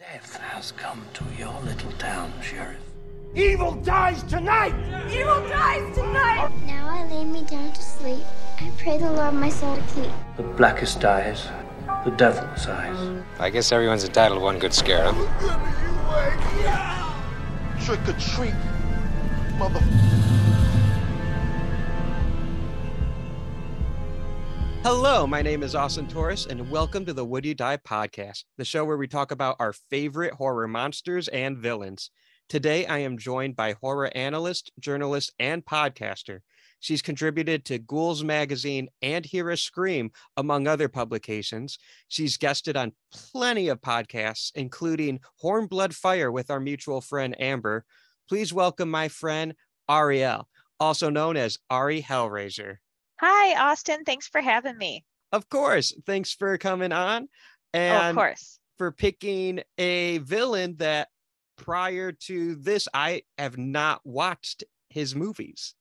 Death has come to your little town, Sheriff. Evil dies tonight! Evil dies tonight! Now I lay me down to sleep. I pray the Lord my soul to keep. The blackest eyes, the devil's eyes. I guess everyone's entitled to one good scare, huh? Trick or treat, mother. Hello, my name is Austin Torres, and welcome to the Would You Die podcast, the show where we talk about our favorite horror monsters and villains. Today, I am joined by horror analyst, journalist, and podcaster. She's contributed to Ghouls Magazine and Hear a Scream, among other publications. She's guested on plenty of podcasts, including Horn Blood Fire with our mutual friend Amber. Please welcome my friend Ariel, also known as Ari Hellraiser. Hi, Austin. Thanks for having me. Of course. Thanks for coming on. And oh, of course. For picking a villain that prior to this, I have not watched his movies.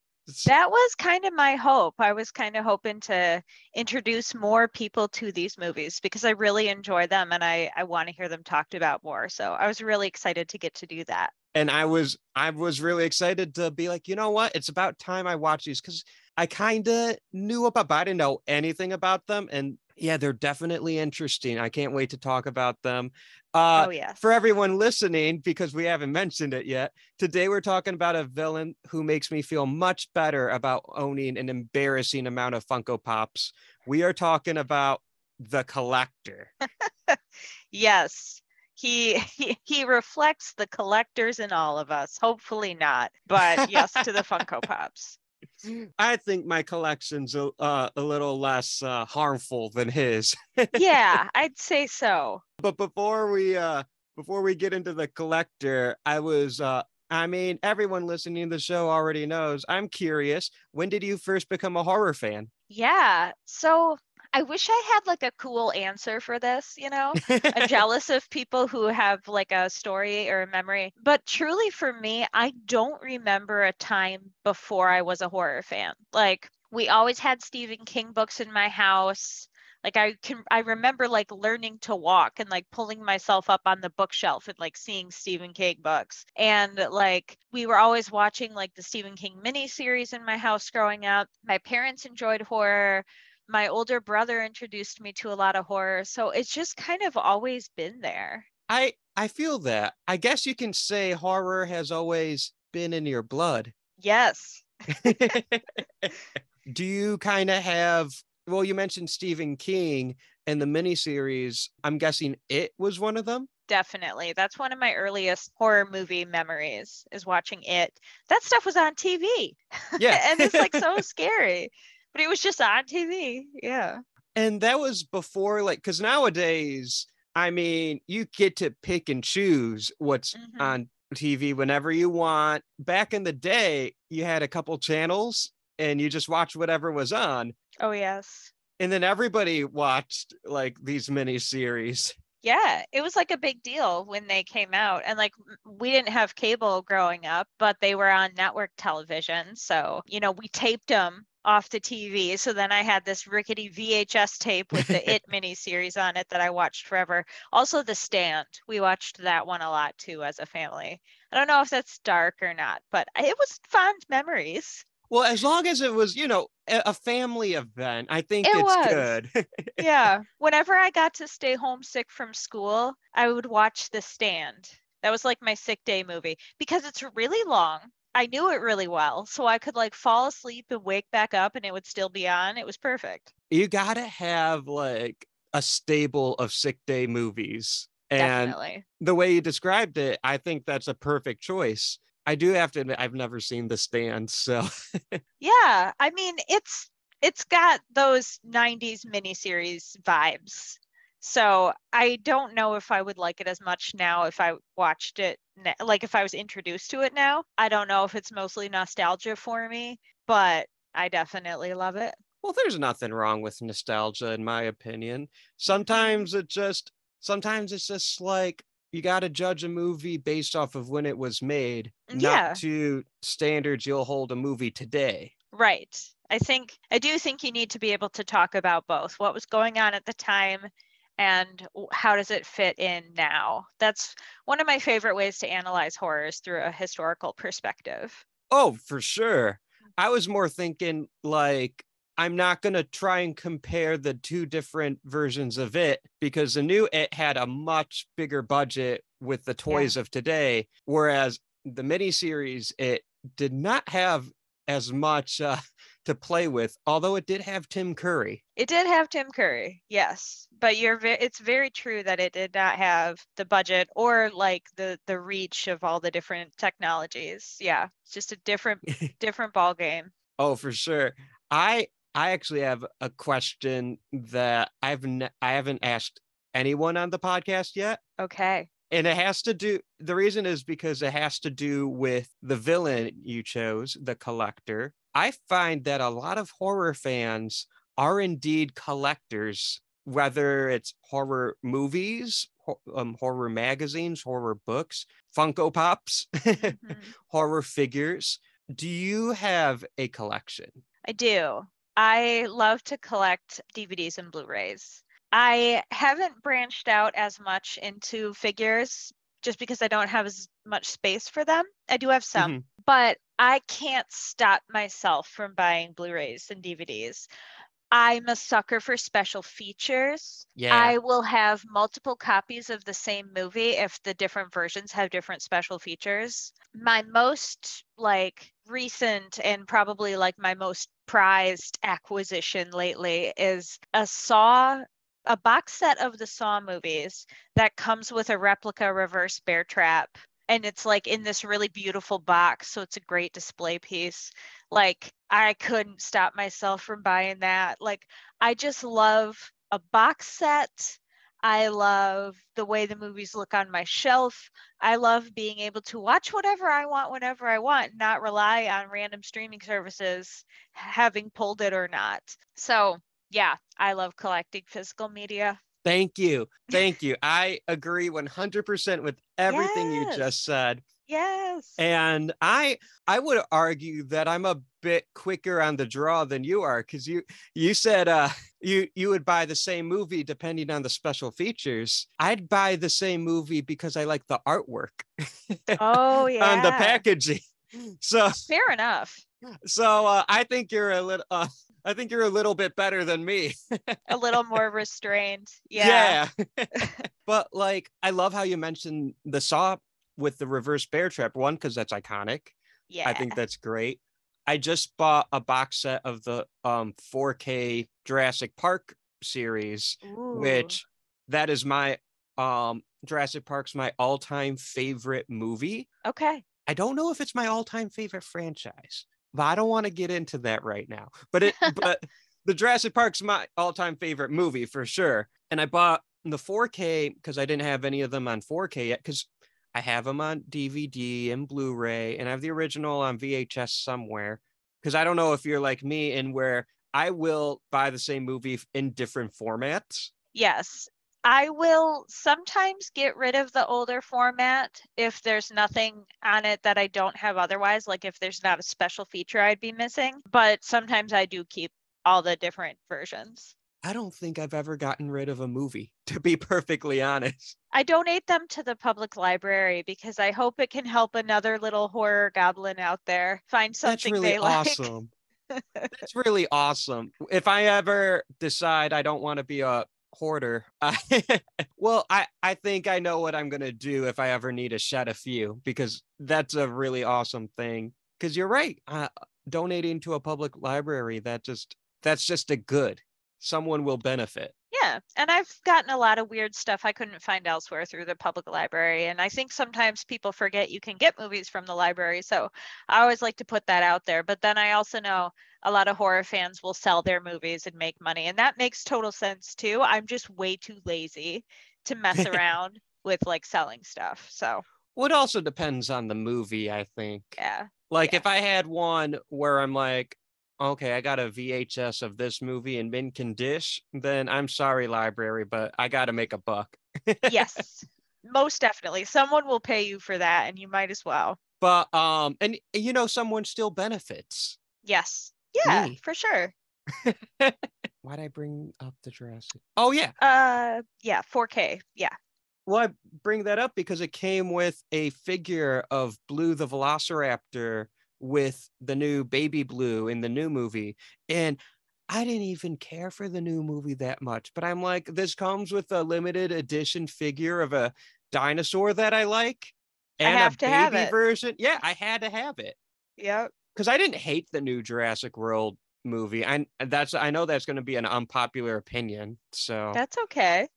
That was kind of my hope. I was kind of hoping to introduce more people to these movies because I really enjoy them and I, I want to hear them talked about more. So I was really excited to get to do that. And I was I was really excited to be like, you know what? It's about time I watch these because I kind of knew about, but I didn't know anything about them. And yeah, they're definitely interesting. I can't wait to talk about them. Uh, oh, yeah. For everyone listening, because we haven't mentioned it yet, today we're talking about a villain who makes me feel much better about owning an embarrassing amount of Funko Pops. We are talking about the collector. yes. He, he he reflects the collectors in all of us. Hopefully not, but yes to the Funko Pops. I think my collection's a, uh, a little less uh, harmful than his. yeah, I'd say so. But before we uh, before we get into the collector, I was uh, I mean, everyone listening to the show already knows. I'm curious. When did you first become a horror fan? Yeah. So I wish I had like a cool answer for this, you know? I'm jealous of people who have like a story or a memory. But truly for me, I don't remember a time before I was a horror fan. Like we always had Stephen King books in my house. Like I can I remember like learning to walk and like pulling myself up on the bookshelf and like seeing Stephen King books. And like we were always watching like the Stephen King miniseries in my house growing up. My parents enjoyed horror my older brother introduced me to a lot of horror so it's just kind of always been there. I i feel that. I guess you can say horror has always been in your blood. Yes. Do you kind of have well you mentioned stephen king and the miniseries. I'm guessing it was one of them? Definitely. That's one of my earliest horror movie memories is watching it. That stuff was on tv yeah. And it's like so scary but it was just on TV. Yeah. And that was before, like, because nowadays, I mean, you get to pick and choose what's mm-hmm. on TV whenever you want. Back in the day, you had a couple channels and you just watched whatever was on. Oh, yes. And then everybody watched like these mini series. Yeah, it was like a big deal when they came out. And like we didn't have cable growing up, but they were on network television. So, you know, we taped them off the TV. So then I had this rickety VHS tape with the It miniseries on it that I watched forever. Also, The Stand. We watched that one a lot too as a family. I don't know if that's dark or not, but it was fond memories. Well, as long as it was, you know, a family event, I think it it's was. good. yeah. Whenever I got to stay homesick from school, I would watch The Stand. That was like my sick day movie because it's really long I knew it really well. So I could like fall asleep and wake back up and it would still be on. It was perfect. You got to have like a stable of sick day movies. And Definitely. the way you described it, I think that's a perfect choice. I do have to admit, I've never seen The Stand. So, yeah, I mean, it's it's got those 90s miniseries vibes so I don't know if I would like it as much now if I watched it, like if I was introduced to it now. I don't know if it's mostly nostalgia for me, but I definitely love it. Well, there's nothing wrong with nostalgia, in my opinion. Mm-hmm. Sometimes it just, sometimes it's just like you got to judge a movie based off of when it was made, yeah. not to standards you'll hold a movie today. Right. I think, I do think you need to be able to talk about both what was going on at the time and how does it fit in now? That's one of my favorite ways to analyze horrors through a historical perspective. Oh, for sure. I was more thinking like I'm not going to try and compare the two different versions of it because the new it had a much bigger budget with the toys of today whereas the miniseries it did not have as much uh, to play with although it did have Tim Curry. It did have Tim Curry, yes, but you're ve- it's very true that it did not have the budget or like the the reach of all the different technologies. Yeah, it's just a different different ball game. Oh, for sure. I I actually have a question that I've ne- I haven't asked anyone on the podcast yet. Okay. And it has to do the reason is because it has to do with the villain you chose, the collector. I find that a lot of horror fans are indeed collectors, whether it's horror movies, ho- um, horror magazines, horror books, Funko Pops, Mhm. horror figures. Do you have a collection? I do. I love to collect DVDs and Blu-rays. I haven't branched out as much into figures just because I don't have as much space for them. I do have some, Mhm. but I can't stop myself from buying Blu-rays and DVDs. I'm a sucker for special features. Yeah. I will have multiple copies of the same movie if the different versions have different special features. My most like recent and probably like my most prized acquisition lately is a Saw a box set of the Saw movies that comes with a replica reverse bear trap and it's like in this really beautiful box so it's a great display piece. Like i couldn't stop myself from buying that. Like i just love a box set. I love the way the movies look on my shelf. I love being able to watch whatever i want whenever i want not rely on random streaming services having pulled it or not. So yeah i love collecting physical media Thank you. Thank you. I agree 100% with everything you just said. yes And I I would argue that I'm a bit quicker on the draw than you are cuz you you said uh you you would buy the same movie depending on the special features. I'd buy the same movie because I like the artwork oh yeah on the packaging. So fair enough so uh, I think you're a little uh, I think you're a little bit better than me. a little more restrained yeah Yeah. but like, I love how you mentioned the saw with the reverse bear trap one because that's iconic. yeah I think that's great. I just bought a box set of the um 4K Jurassic Park series, Ooh. which that is my um Jurassic Park's my all-time favorite movie. okay I don't know if it's my all-time favorite franchise, but I don't want to get into that right now. But it but the Jurassic Park's my all-time favorite movie for sure. And I bought the 4K because I didn't have any of them on 4K yet because I have them on DVD and Blu-ray, and I have the original on VHS somewhere. Because I don't know if you're like me and where I will buy the same movie in different formats. yes i will sometimes get rid of the older format if there's nothing on it that i don't have otherwise like if there's not a special feature i'd be missing but sometimes i do keep all the different versions I don't think I've ever gotten rid of a movie, to be perfectly honest. I donate them to the public library because I hope it can help another little horror goblin out there find That's something really they like. awesome. That's really awesome. If I ever decide I don't want to be a hoarder, well, I, I think I know what I'm going to do if I ever need to shed a few because that's a really awesome thing. Because you're right. Uh, donating to a public library, that just, that's just a good. Someone will benefit. Yeah, and I've gotten a lot of weird stuff I couldn't find elsewhere through the public library. And I think sometimes people forget you can get movies from the library. So I always like to put that out there. But then I also know a lot of horror fans will sell their movies and make money. And that makes total sense too. I'm just way too lazy to mess around with like selling stuff. So Well, it also depends on the movie, I think. yeah. Like Yeah. if I had one where I'm like, okay, I got a VHS of this movie in mint condition, then I'm sorry, library, but I got to make a buck. Yes. Most definitely. Someone will pay you for that and you might as well. But um, and you know, someone still benefits. Yes. Yeah, Me. for sure. why'd I bring up the Jurassic? Oh yeah. Uh, yeah, 4K. Yeah. Well, I bring that up because it came with a figure of Blue the Velociraptor with the new baby Blue in the new movie. And I didn't even care for the new movie that much, but I'm like, this comes with a limited edition figure of a dinosaur that I like. I And have a to baby have it. version. Yeah, I had to have it. Yep. Because I didn't hate the new Jurassic World movie. I that's I know that's going to be an unpopular opinion. So That's okay.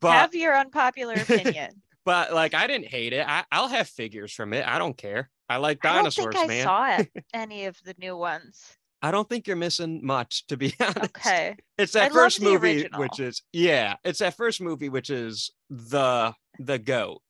but have your unpopular opinion. but like I didn't hate it. I, I'll have figures from it. I don't care. I like I don't dinosaurs, think I man. saw it, any of the new ones. I don't think you're missing much, to be honest. Okay. It's that love first movie, original. which is yeah, it's that first movie, which is the the goat,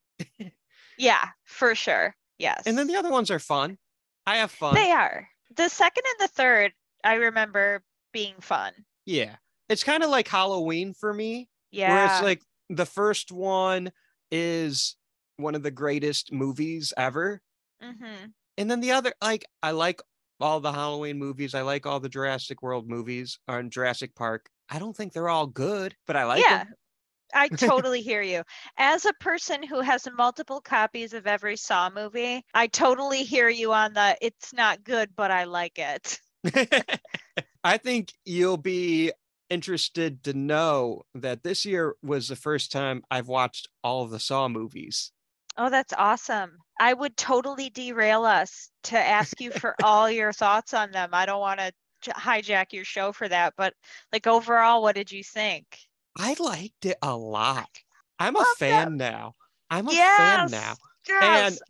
Yeah, for sure. Yes. and then the other ones are fun. I have fun. They are. The second and the third, I remember being fun. yeah, it's kind of like Halloween for me, Yeah. where it's like the first one is one of the greatest movies ever, mm-hmm. and then the other, like I like all the Halloween movies. I like all the Jurassic World movies or in Jurassic Park. I don't think they're all good, but I like yeah. them. I totally hear you. As a person who has multiple copies of every Saw movie, I totally hear you on the it's not good, but I like it. I think you'll be interested to know that this year was the first time I've watched all of the Saw movies. Oh, that's awesome. I would totally derail us to ask you for all your thoughts on them. I don't want to hijack your show for that, but like overall, what did you think? I liked it a lot. I'm a fan now. I'm a yes. fan now. Yes.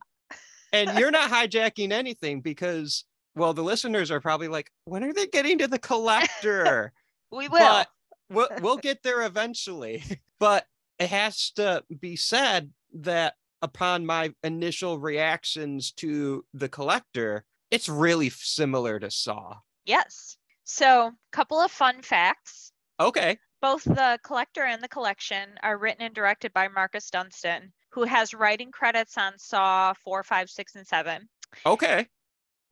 And you're not hijacking anything because, well, the listeners are probably like, when are they getting to the collector? we will. But we'll, we'll get there eventually. But it has to be said that upon my initial reactions to the collector, it's really similar to Saw. yes. So, couple of fun facts. Okay. Both the collector and the collection are written and directed by Marcus Dunstan, who has writing credits on Saw 4, 5, 6, and 7. Okay.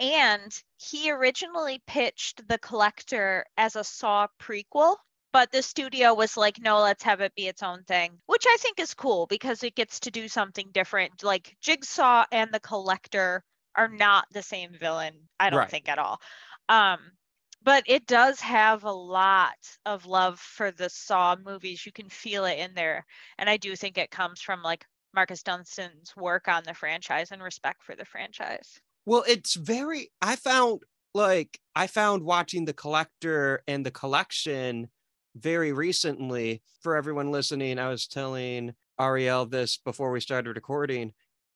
And he originally pitched The Collector as a Saw prequel, but the studio was like, no, let's have it be its own thing, which I think is cool because it gets to do something different. Like Jigsaw and The Collector are not the same villain, I don't Right. think at all. Um, but it does have a lot of love for the Saw movies. You can feel it in there. And I do think it comes from like Marcus Dunstan's work on the franchise and respect for the franchise. Well, it's very, I found like, I found watching the collector and the collection very recently. For everyone listening, I was telling Ariel this before we started recording.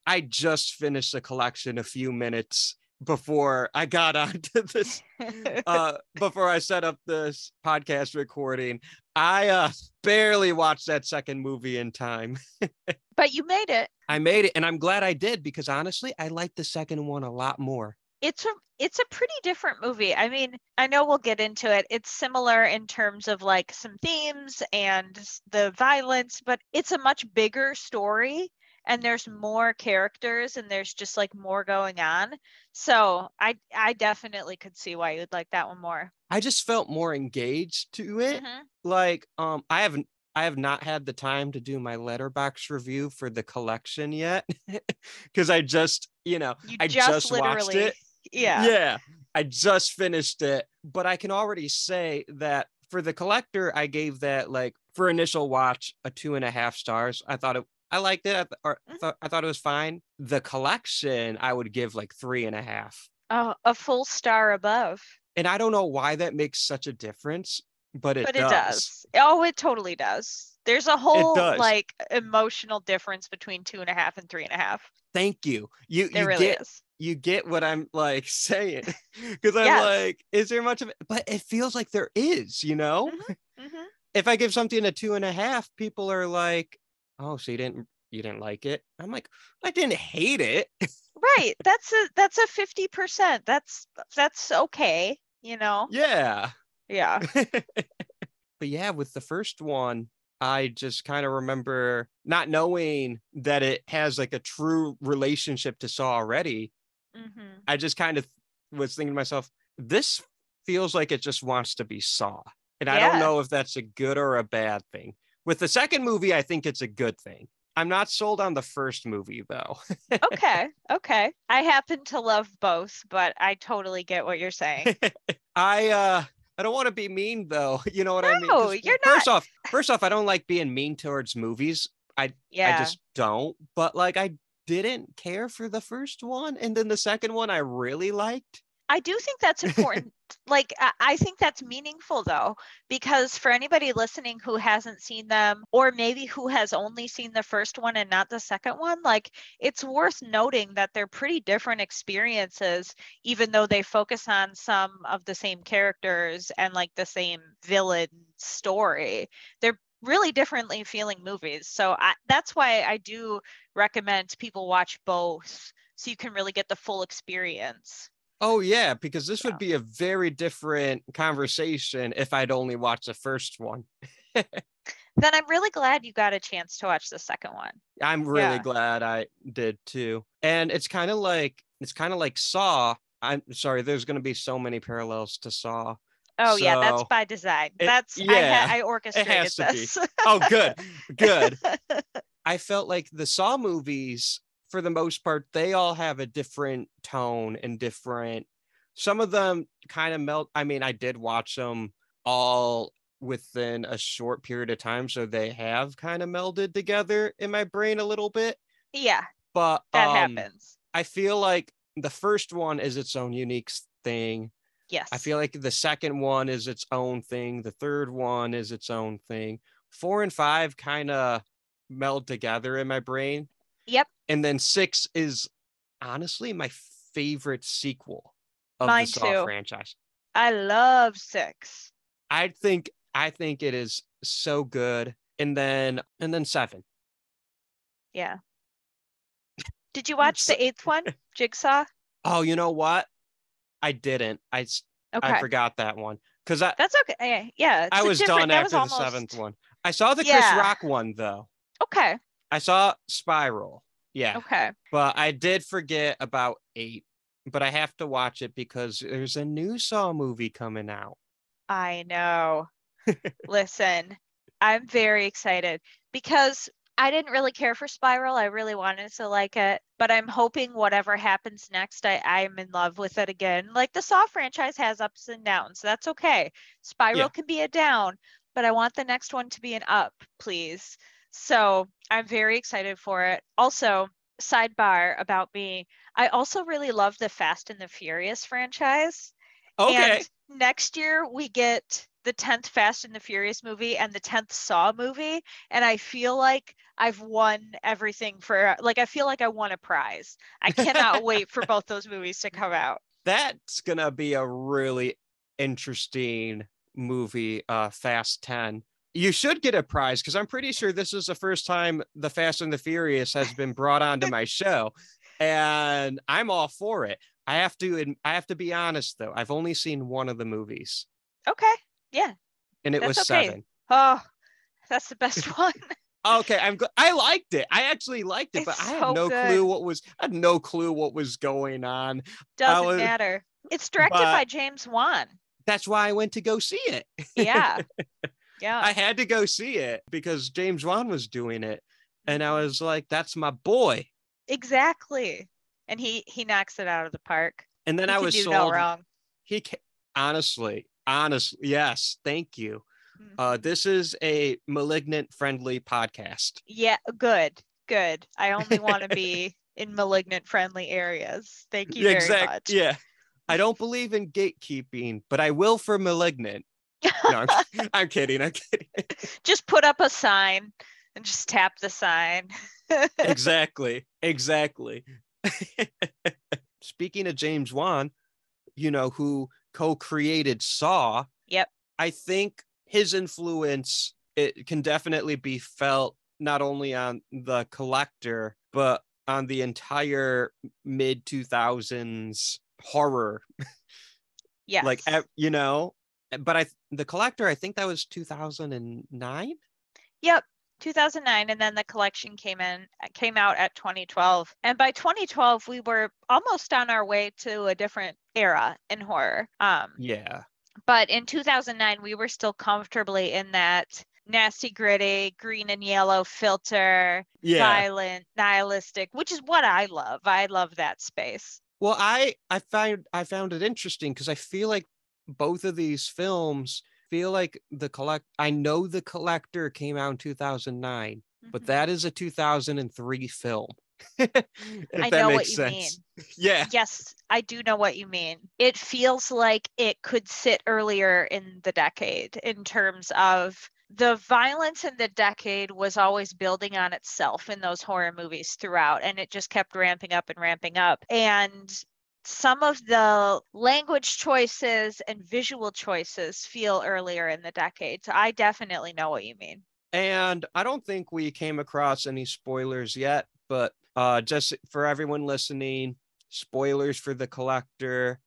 I just finished the collection a few minutes before I got onto this uh before I set up this podcast recording. I uh barely watched that second movie in time. but you made it. I made it and I'm glad I did because honestly, I like the second one a lot more. It's a it's a pretty different movie. I mean, I know we'll get into it. It's similar in terms of like some themes and the violence, but it's a much bigger story and there's more characters and there's just like more going on. So, I I definitely could see why you'd like that one more. I just felt more engaged to it. Mhm. Like um I haven't I have not had the time to do my Letterboxd review for the collection yet because I just, you know, You I just, just watched it. Yeah. Yeah. I just finished it, but I can already say that for the collector, I gave that like for initial watch a two and a half stars. I thought it, I liked it. I, th- or, Mhm. thought, I thought it was fine. The collection, I would give like three and a half. Oh, a full star above. And I don't know why that makes such a difference, but it but does. it does. Oh, it totally does. There's a whole like emotional difference between two and a half and three and a half. Thank you. You There you really get is. you get what I'm like saying because I'm Yes. like, is there much of it? But it feels like there is. You know. hmm if I give something a two and a half, people are like, "Oh, so you didn't you didn't like it?" I'm like, "I didn't hate it." Right. That's a that's a fifty percent. That's that's okay. You know. yeah. Yeah. but yeah, with the first one, I just kind of remember not knowing that it has like a true relationship to Saw already. hmm I just kind of was thinking to myself, this feels like it just wants to be Saw. And I don't know if that's a good or a bad thing. With the second movie, I think it's a good thing. I'm not sold on the first movie though. Okay. Okay. I happen to love both, but I totally get what you're saying. I uh I don't want to be mean though. You know what I mean? No, you're First off, first off, I don't like being mean towards movies. I Yeah. I just don't. But like I didn't care for the first one. And then the second one I really liked. I do think that's important. like, I, think that's meaningful though, because for anybody listening who hasn't seen them, or maybe who has only seen the first one and not the second one, like, it's worth noting that they're pretty different experiences, even though they focus on some of the same characters and like the same villain story. They're really differently feeling movies. So I, that's why I do recommend people watch both so you can really get the full experience. Oh yeah, because this would be a very different conversation if I'd only watched the first one. then I'm really glad you got a chance to watch the second one. I'm really Yeah. glad I did too. And it's kind of like it's kind of like Saw. I'm sorry, there's going to be so many parallels to Saw. Oh yeah, that's by design. it- That's I, yeah, ha- I orchestrated to be. this. Oh, good. Good. I felt like the Saw movies, for the most part, they all have a different tone and different. Some of them kind of melt. I mean, I did watch them all within a short period of time, so they have kind of melded together in my brain a little bit. yeah, But that um, happens. I feel like the first one is its own unique thing. Yes. I feel like the second one is its own thing. The third one is its own thing. Four and five kind of meld together in my brain. Yep. And then six is honestly my favorite sequel of Mine the Saw too. franchise. I love six. I think I think it is so good. And then and then seven. Yeah. Did you watch the eighth one, Jigsaw? Oh, you know what? I didn't. I Okay, I forgot that one because I that's okay. Yeah, Yeah, I was done after was the seventh one. I saw the Yeah. Chris Rock one though. Okay, I saw Spiral. Yeah. okay. But I did forget about eight. But I have to watch it because there's a new Saw movie coming out. I know. Listen, I'm very excited because I didn't really care for Spiral. I really wanted to like it, but I'm hoping whatever happens next, I, I'm in love with it again. Like the Saw franchise has ups and downs. So That's okay. Spiral Yeah. can be a down, but I want the next one to be an up, please. So I'm very excited for it. Also, sidebar about me, I also really love the Fast and the Furious franchise. Okay. And next year we get the 10th Fast and the Furious movie and the 10th Saw movie. And I feel like I've won everything for, like, I feel like I won a prize. I cannot wait for both those movies to come out. That's gonna be a really interesting movie, uh Fast 10. You should get a prize because I'm pretty sure this is the first time the Fast and the Furious has been brought onto my show. And I'm all for it. I have to I have to be honest though. I've only seen one of the movies Okay. Yeah. and it That's was okay. seven. Oh, that's the best one. Okay, I'm gl- I liked it. I actually liked it, but I had so no good. clue what was I had no clue what was going on. Doesn't was- matter. It's directed but- by James Wan. That's why I went to go see it. Yeah. Yeah. I had to go see it because James Wan was doing it. And I was like, that's my boy. exactly. And he he knocks it out of the park. And then he I was do no wrong. He honestly, honestly, yes, thank you. Mhm. Uh, this is a malignant friendly podcast. Yeah, good, good. I only want to be in malignant friendly areas. Thank you very much. Yeah. I don't believe in gatekeeping, but I will for malignant. No, I'm, I'm kidding. I'm kidding. just put up a sign and just tap the sign. exactly. Exactly. Speaking of James Wan, you know, who co-created Saw. Yep. I think his influence it can definitely be felt not only on the collector, but on the entire mid 2000s horror yeah like ev- you know but i the collector i think that was 2009 Yep. 2009 and then the collection came in came out at 2012 and by 2012 we were almost on our way to a different era in horror um yeah but in 2009, we were still comfortably in that nasty, gritty, green and yellow filter, Yeah. violent, nihilistic, which is what I love. I love that space. Well, I I found I found it interesting because I feel like both of these films feel like the collect. I know the collector came out in 2009, but Mhm. that is a 2003 film. if I that know what makes you sense. mean. Yeah. Yes, I do know what you mean. It feels like it could sit earlier in the decade in terms of the violence in the decade was always building on itself in those horror movies throughout, and it just kept ramping up and ramping up. And some of the language choices and visual choices feel earlier in the decade. So I definitely know what you mean. And I don't think we came across any spoilers yet, but uh, just for everyone listening, spoilers for the collector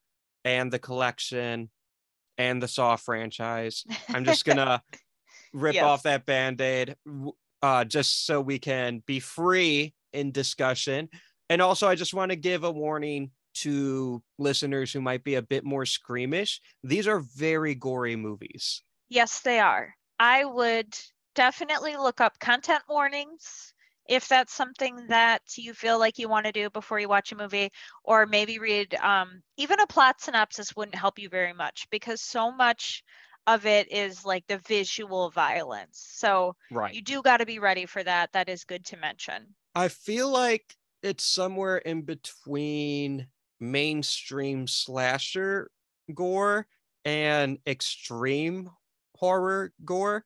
and the collection and the Saw franchise. I'm just gonna rip Yes. off that band-aid uh, just so we can be free in discussion. And also, I just want to give a warning to listeners who might be a bit more squeamish. These are very gory movies. Yes, they are. I would definitely look up content warnings if that's something that you feel like you want to do before you watch a movie, or maybe read um, even a plot synopsis wouldn't help you very much because so much of it is like the visual violence. So Right. you do got to be ready for that. That is good to mention. I feel like it's somewhere in between mainstream slasher gore and extreme horror gore.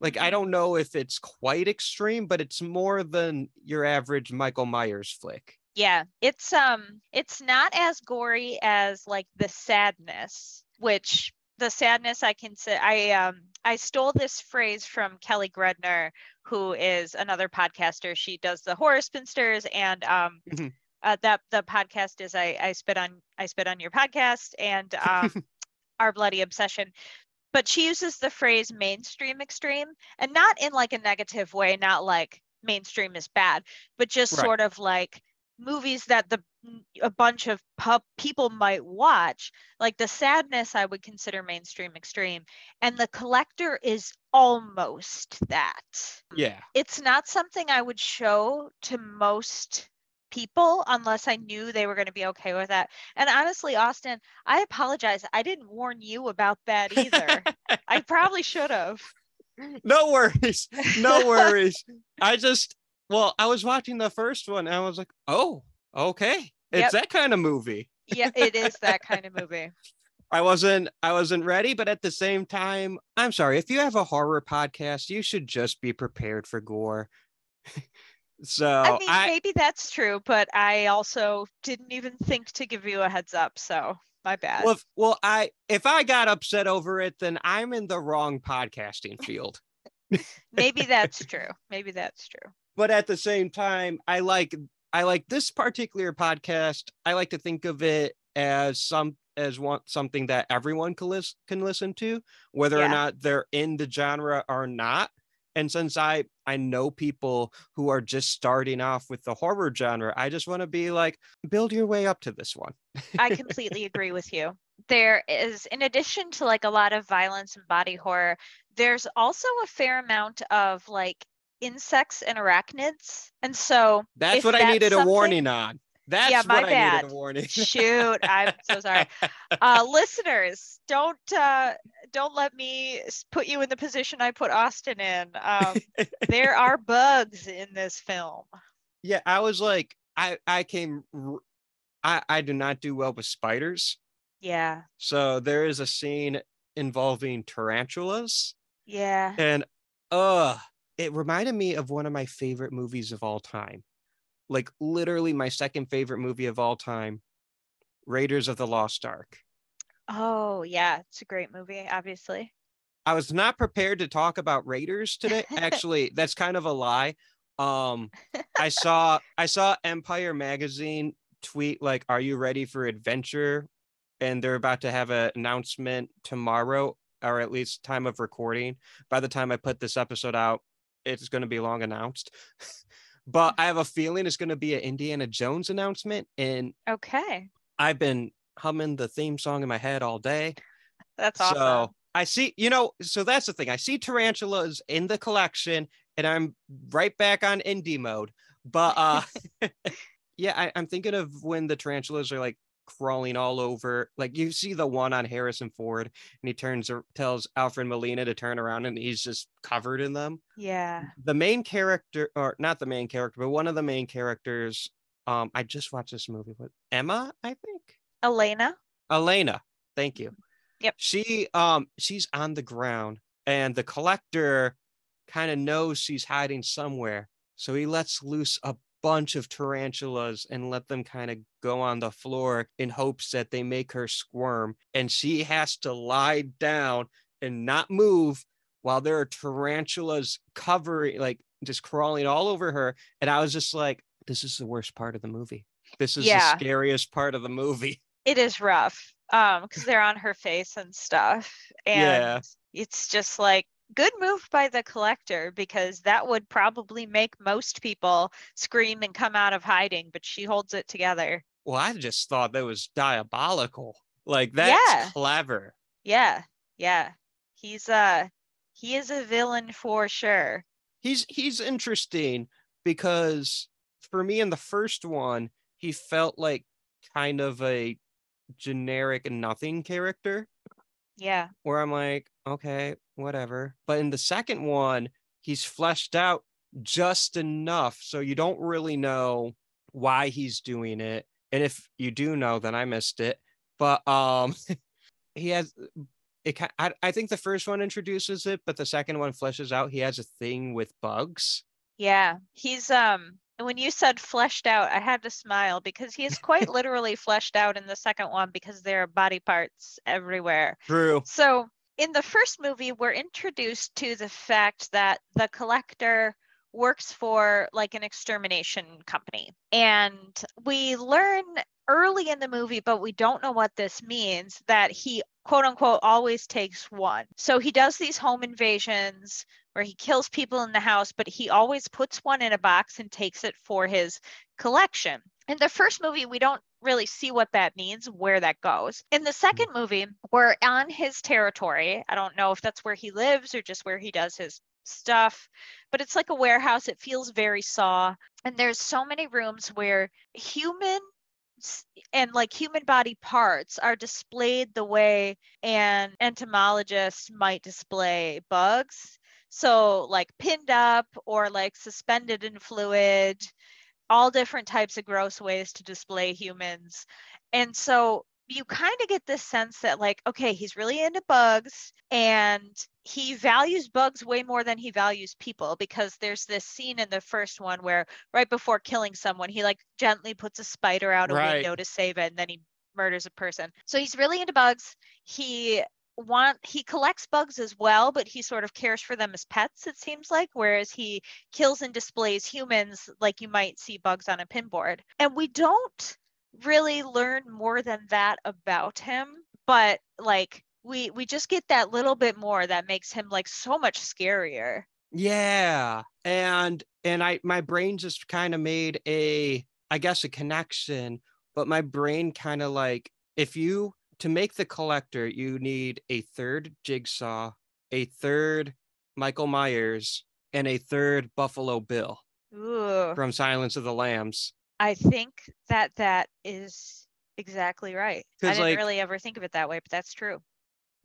Like I don't know if it's quite extreme, but it's more than your average Michael Myers flick. Yeah, it's um it's not as gory as like the sadness, which the sadness I can say I um I stole this phrase from Kelly Gredner, who is another podcaster. She does the horror spinsters and um Mhm. Uh, that the podcast is I I spit on I spit on your podcast and um our bloody obsession. But she uses the phrase mainstream extreme and not in like a negative way, not like mainstream is bad, but just Right. sort of like movies that the a bunch of pub people might watch like the sadness i would consider mainstream extreme and the collector is almost that Yeah. it's not something i would show to most people unless i knew they were going to be okay with that and honestly austin i apologize i didn't warn you about that either i probably should have no worries. No worries. I just well, I was watching the first one and I was like, oh, okay. It's Yep. that kind of movie. yeah it is that kind of movie I wasn't I wasn't ready, but at the same time, I'm sorry. If you have a horror podcast, you should just be prepared for gore. so I mean, I, maybe that's true, but I also didn't even think to give you a heads up. So my bad. well, if, well, I if I got upset over it, then I'm in the wrong podcasting field. maybe that's true. Maybe that's true. but at the same time i like i like this particular podcast i like to think of it as some as one something that everyone can, can listen to whether Yeah. or not they're in the genre or not and since i i know people who are just starting off with the horror genre i just want to be like build your way up to this one I completely agree with you. There is, in addition to like a lot of violence and body horror, there's also a fair amount of like insects and arachnids. And so that's what i needed a warning on that's my what i bad. needed a warning shoot, I'm so sorry. Uh, listeners, don't uh, don't let me put you in the position I put Austin in. Um, there are bugs in this film. yeah i was like i i came I I do not do well with spiders Yeah, so there is a scene involving tarantulas yeah. and uh it reminded me of one of my favorite movies of all time like literally my second favorite movie of all time raiders of the lost ark Oh, yeah. It's a great movie, obviously. I was not prepared to talk about Raiders today. Actually, that's kind of a lie. Um, I saw I saw Empire magazine tweet like, "Are you ready for adventure?" And they're about to have an announcement tomorrow, or at least time of recording. By the time I put this episode out, it's going to be long announced. but I have a feeling it's going to be an Indiana Jones announcement, and Okay. I've been humming the theme song in my head all day. That's awesome. So I see, you know, so that's the thing. I see tarantulas in the collection and I'm right back on indie mode. But uh yeah, I, I'm thinking of when the tarantulas are like crawling all over. Like you see the one on Harrison Ford and he turns or tells Alfred Molina to turn around and he's just covered in them. yeah. The main character, or not the main character, but one of the main characters. Um, I just watched this movie with Emma, I think. Elena. Elena. Thank you. Yep. She um she's on the ground and the collector kind of knows she's hiding somewhere. So he lets loose a bunch of tarantulas and let them kind of go on the floor in hopes that they make her squirm and she has to lie down and not move while there are tarantulas covering like just crawling all over her and I was just like this is the worst part of the movie. This is Yeah. the scariest part of the movie. It is rough. Um, because they're on her face and stuff. And Yeah. it's just like good move by the collector because that would probably make most people scream and come out of hiding, but she holds it together. Well, I just thought that was diabolical. Like that's Yeah. clever. Yeah, yeah. He's uh he is a villain for sure. He's he's interesting because for me in the first one, he felt like kind of a generic nothing character Yeah. where I'm like, okay, whatever. But in the second one, he's fleshed out just enough so you don't really know why he's doing it. And if you do know, then I missed it. But um he has it I, I think the first one introduces it, but the second one fleshes out he has a thing with bugs. Yeah. He's um when you said fleshed out, I had to smile because he is quite literally fleshed out in the second one because there are body parts everywhere. True. So in the first movie, we're introduced to the fact that the collector works for like an extermination company. And we learn early in the movie, but we don't know what this means, that he quote unquote always takes one. So he does these home invasions where he kills people in the house, but he always puts one in a box and takes it for his collection. In the first movie, we don't really see what that means, where that goes. In the mm-hmm. second movie, we're on his territory. I don't know if that's where he lives or just where he does his stuff, but it's like a warehouse. It feels very saw. And there's so many rooms where human and like human body parts are displayed the way an entomologist might display bugs. So, like pinned up or like suspended in fluid, all different types of gross ways to display humans. And so you kind of get this sense that, like, okay, he's really into bugs and he values bugs way more than he values people because there's this scene in the first one where right before killing someone, he like gently puts a spider out a Right. window to save it and then he murders a person. So he's really into bugs. He want he collects bugs as well but he sort of cares for them as pets it seems like whereas he kills and displays humans like you might see bugs on a pinboard and we don't really learn more than that about him but like we we just get that little bit more that makes him like so much scarier Yeah. And and I my brain just kind of made a I guess a connection, but my brain kind of like if you to make the collector, you need a third jigsaw, a third Michael Myers, and a third Buffalo Bill Ooh, from Silence of the Lambs. i think that that is exactly right. I didn't like- really ever think of it that way but that's true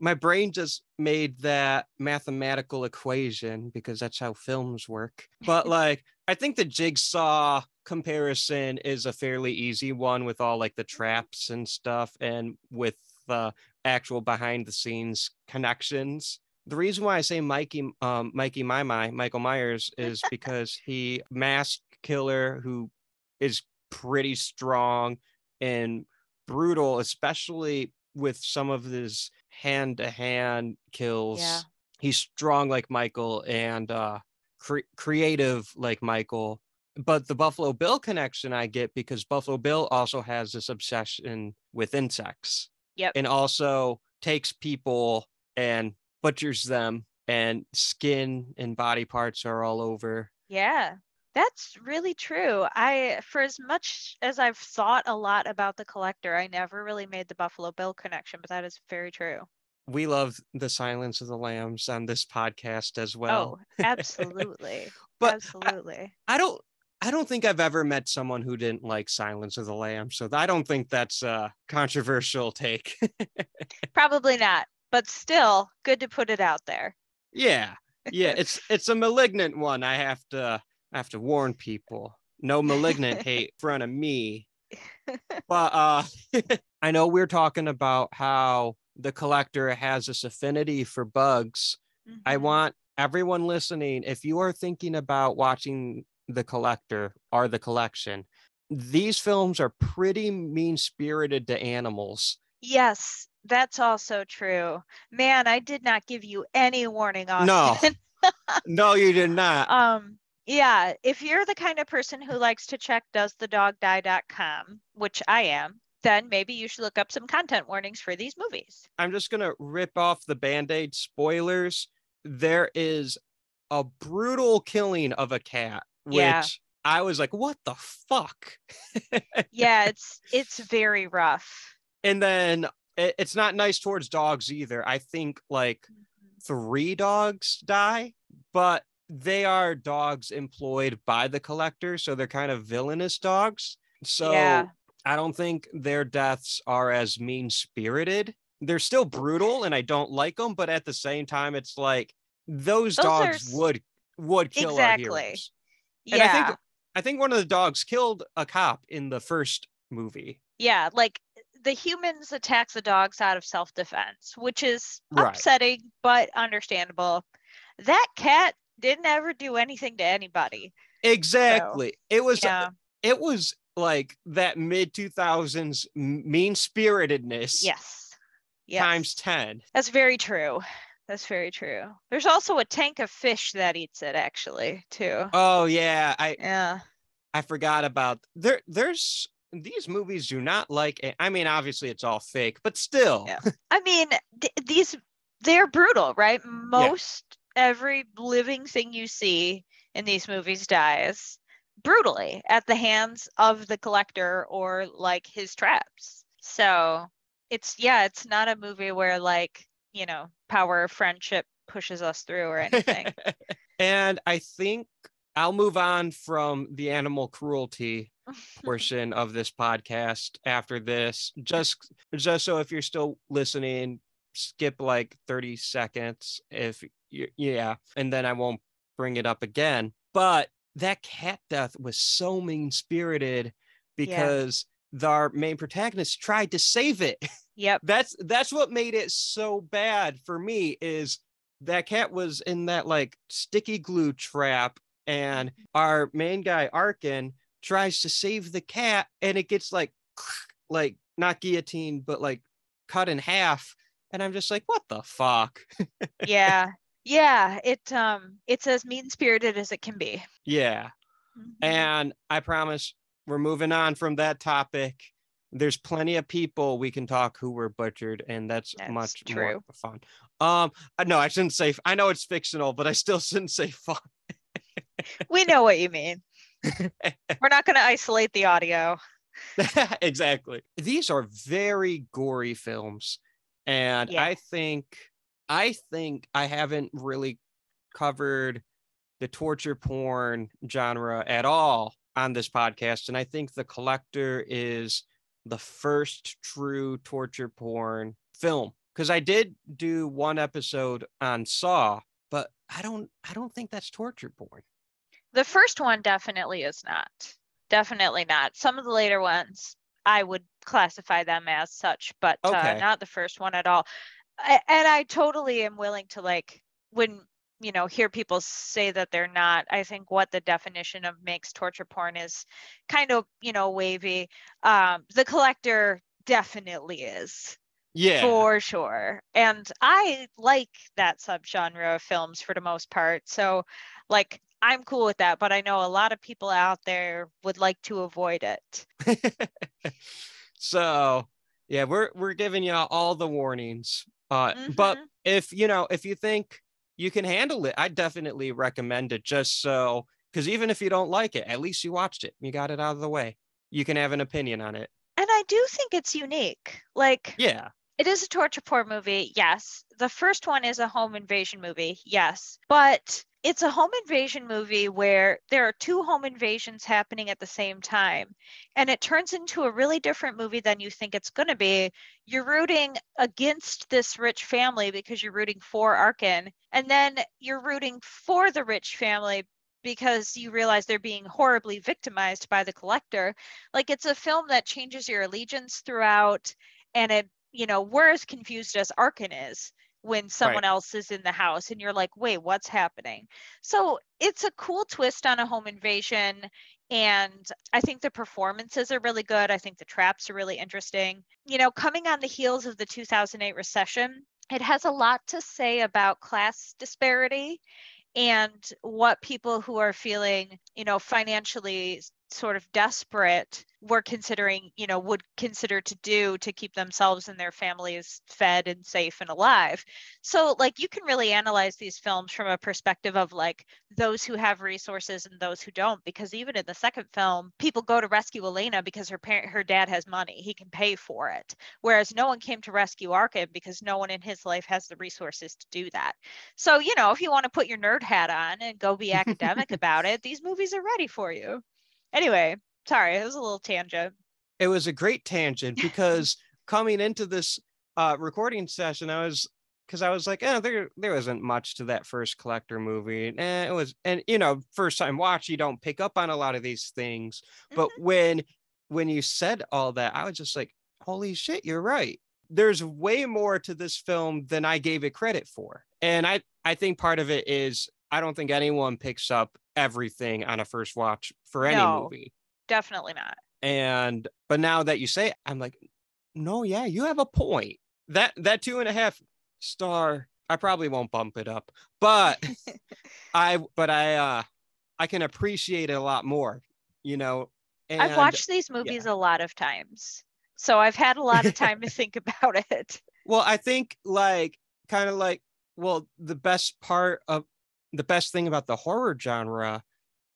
My brain just made that mathematical equation because that's how films work. But like I think the jigsaw comparison is a fairly easy one with all like the traps and stuff and with the actual behind the scenes connections. The reason why I say Mikey um Mikey My My, Michael Myers is because he masked killer who is pretty strong and brutal, especially with some of his hand to hand kills. Yeah. He's strong like Michael and uh cre- creative like Michael. But the Buffalo Bill connection I get because Buffalo Bill also has this obsession with insects. Yep. And also takes people and butchers them and skin and body parts are all over. Yeah, that's really true. I, for as much as I've thought a lot about the collector, I never really made the Buffalo Bill connection, but that is very true. we love the Silence of the Lambs on this podcast as well. oh, absolutely. But I- absolutely. I don't I don't think I've ever met someone who didn't like Silence of the Lambs, so I don't think that's a controversial take. Probably not, but still good to put it out there. yeah. Yeah, it's it's a malignant one. I have to I have to warn people. No malignant hate in front of me. But uh I know we're talking about how the collector has this affinity for bugs. I Mhm. want everyone listening, if you are thinking about watching The Collector or The Collection, these films are pretty mean spirited to animals. Yes, that's also true. Man, I did not give you any warning on No. No, you did not. um yeah, if you're the kind of person who likes to check doesthedogdie.com, which I am, then maybe you should look up some content warnings for these movies. I'm just going to rip off the band aid spoilers. There is a brutal killing of a cat, which Yeah. I was like, what the fuck? Yeah, it's it's very rough. And then it- it's not nice towards dogs either. I think like mm-hmm. three dogs die, but they are dogs employed by the collector. So they're kind of villainous dogs. So Yeah. I don't think their deaths are as mean spirited. They're still brutal and I don't like them, but at the same time, it's like those, Those dogs s- would would kill Exactly. our heroes. Yeah. And I think I think one of the dogs killed a cop in the first movie. Yeah, like the humans attack the dogs out of self-defense, which is Right. upsetting but understandable. That cat didn't ever do anything to anybody. Exactly. it was Yeah. it was like that mid 2000s mean spiritedness Yes. Yes. times 10. That's very true. That's very true. There's also a tank of fish that eats it actually, too. Oh yeah, I Yeah. I forgot about there there's these movies do not like it. I mean obviously it's all fake, but still. Yeah. I mean, th- these they're brutal, right? Most every living thing you see in these movies dies brutally at the hands of the collector or like his traps. So, it's yeah, it's not a movie where like, you know, power of friendship pushes us through or anything. and I think I'll move on from the animal cruelty portion of this podcast after this. Just just so if you're still listening, skip like 30 seconds if you yeah, and then I won't bring it up again. But that cat death was so mean-spirited because the, our main protagonist tried to save it. yep. that's that's what made it so bad for me is that cat was in that like sticky glue trap and mm-hmm. our main guy arkin tries to save the cat and it gets like like not guillotine but like cut in half and i'm just like what the fuck Yeah. Yeah, it um it's as mean-spirited as it can be. yeah Mhm. and i promise we're moving on from that topic there's plenty of people we can talk who were butchered and that's, That's much true. more fun um no i shouldn't say i know it's fictional but i still shouldn't say fun we know what you mean. We're not going to isolate the audio. exactly these are very gory films and Yeah. i think i think i haven't really covered the torture porn genre at all on this podcast and i think the collector is the first true torture porn film because i did do one episode on saw but i don't i don't think that's torture porn The first one definitely is not. Definitely not. Some of the later ones, I would classify them as such, but Okay. uh, not the first one at all. I, and I totally am willing to like when you know hear people say that they're not. I think what the definition of makes torture porn is kind of you know wavy. Um, the collector definitely is yeah for sure and i like that subgenre of films for the most part so like i'm cool with that but i know a lot of people out there would like to avoid it so yeah we're we're giving you all the warnings uh but Mhm. if you know if you think you can handle it i definitely recommend it just so because even if you don't like it at least you watched it you got it out of the way you can have an opinion on it and i do think it's unique like yeah It is a torture porn movie, yes. The first one is a home invasion movie, yes. But it's a home invasion movie where there are two home invasions happening at the same time. And it turns into a really different movie than you think it's going to be. You're rooting against this rich family because you're rooting for Arkin. And then you're rooting for the rich family because you realize they're being horribly victimized by the collector. Like it's a film that changes your allegiance throughout and it, you know, we're as confused as Arkin is when someone Right. else is in the house and you're like, wait, what's happening? So it's a cool twist on a home invasion. And I think the performances are really good. I think the traps are really interesting. You know, coming on the heels of the 2008 recession, it has a lot to say about class disparity and what people who are feeling, you know, financially sort of desperate were considering, you know, would consider to do to keep themselves and their families fed and safe and alive. So, like, you can really analyze these films from a perspective of like those who have resources and those who don't, because even in the second film, people go to rescue Elena because her parent, her dad has money, he can pay for it. Whereas no one came to rescue Arkin because no one in his life has the resources to do that. So, you know, if you want to put your nerd hat on and go be academic about it, these movies are ready for you. Anyway, sorry, it was a little tangent. it was a great tangent because coming into this uh recording session i was because i was like oh there there wasn't much to that first collector movie. And it was and you know first time watch you don't pick up on a lot of these things. But when when you said all that i was just like holy shit you're right. There's way more to this film than i gave it credit for. And i i think part of it is i don't think anyone picks up everything on a first watch for any No. movie Definitely not. and but now that you say it, i'm like no yeah you have a point that that two and a half star i probably won't bump it up but i but i uh i can appreciate it a lot more you know and I've watched these movies a lot of times. So I've had a lot of time to think about it. well i think like kind of like well the best part of the best thing about the horror genre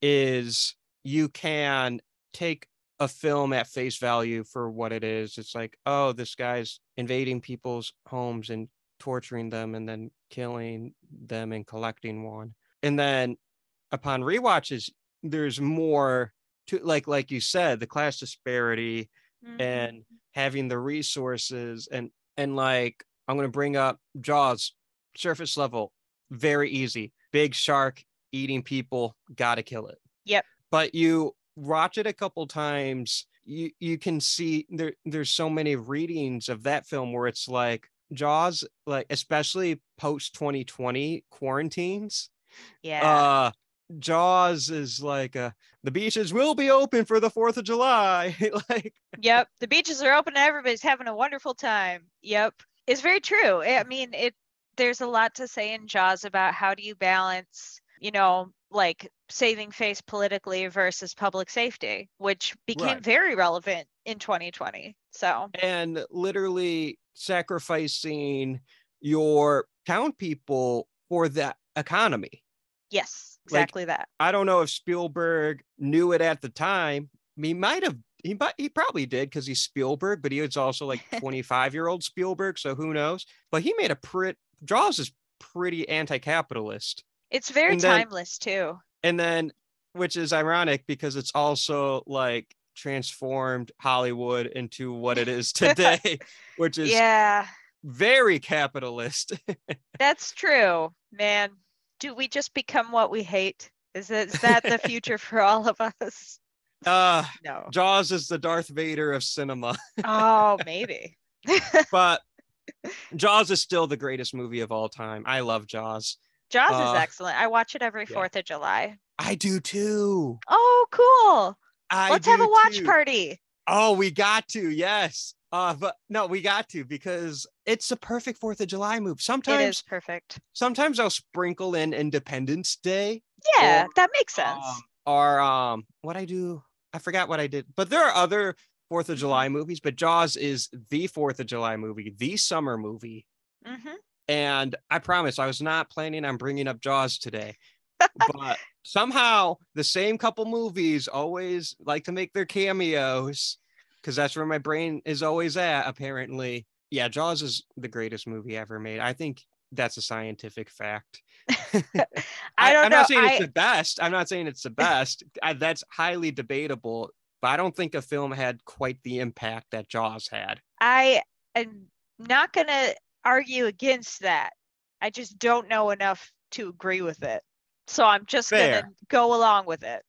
is you can take a film at face value for what it is. It's like oh this guy's invading people's homes and torturing them and then killing them and collecting one. And then upon rewatches there's more to like like you said the class disparity Mhm. and having the resources and and like i'm going to bring up jaws surface level very easy big shark eating people gotta kill it Yep. but you watch it a couple times you you can see there there's so many readings of that film where it's like jaws like especially post 2020 quarantines yeah. uh jaws is like uh the beaches will be open for the fourth of july like yep. The beaches are open and everybody's having a wonderful time. Yep. It's very true. I mean, it there's a lot to say in Jaws about how do you balance, you know, like saving face politically versus public safety, which became Right. very relevant in 2020. So, and literally sacrificing your town people for the economy. yes, Like- exactly that. I don't know if Spielberg knew it at the time. He might have. He might, he probably did because he's Spielberg, but he was also like 25 year old Spielberg, so who knows? But he made a pretty Jaws is pretty anti-capitalist, It's very and then- timeless too. and then which is ironic because it's also like transformed Hollywood into what it is today, which is Yeah, very capitalist. that's true, man. Do we just become what we hate? Is that, is that the future for all of us? uh No. Jaws is the Darth Vader of cinema, Oh, maybe. but Jaws is still the greatest movie of all time. I love Jaws. Jaws Uh, is excellent. I watch it every yeah. 4th of July. I do too. Oh, cool. I Let's have a watch too. party. Oh, we got to, yes. Uh, but no, we got to because it's a perfect Fourth of July movie. It Sometimes, is perfect. sometimes I'll sprinkle in Independence Day Yeah, Or, that makes sense. um, or um, what I do. I forgot what I did, but there are other Fourth Mm-hmm. of July movies. But Jaws is the Fourth of July movie, the summer movie. hmm And I promise, I was not planning on bringing up Jaws today, but somehow the same couple movies always like to make their cameos because that's where my brain is always at, apparently. yeah, Jaws is the greatest movie ever made. I think that's a scientific fact. I don't I, am know. not saying I, it's the best. I'm not saying it's the best. I, that's highly debatable, but I don't think a film had quite the impact that Jaws had. I am not going to argue against that. I just don't know enough to agree with it. So I'm just going to go along with it.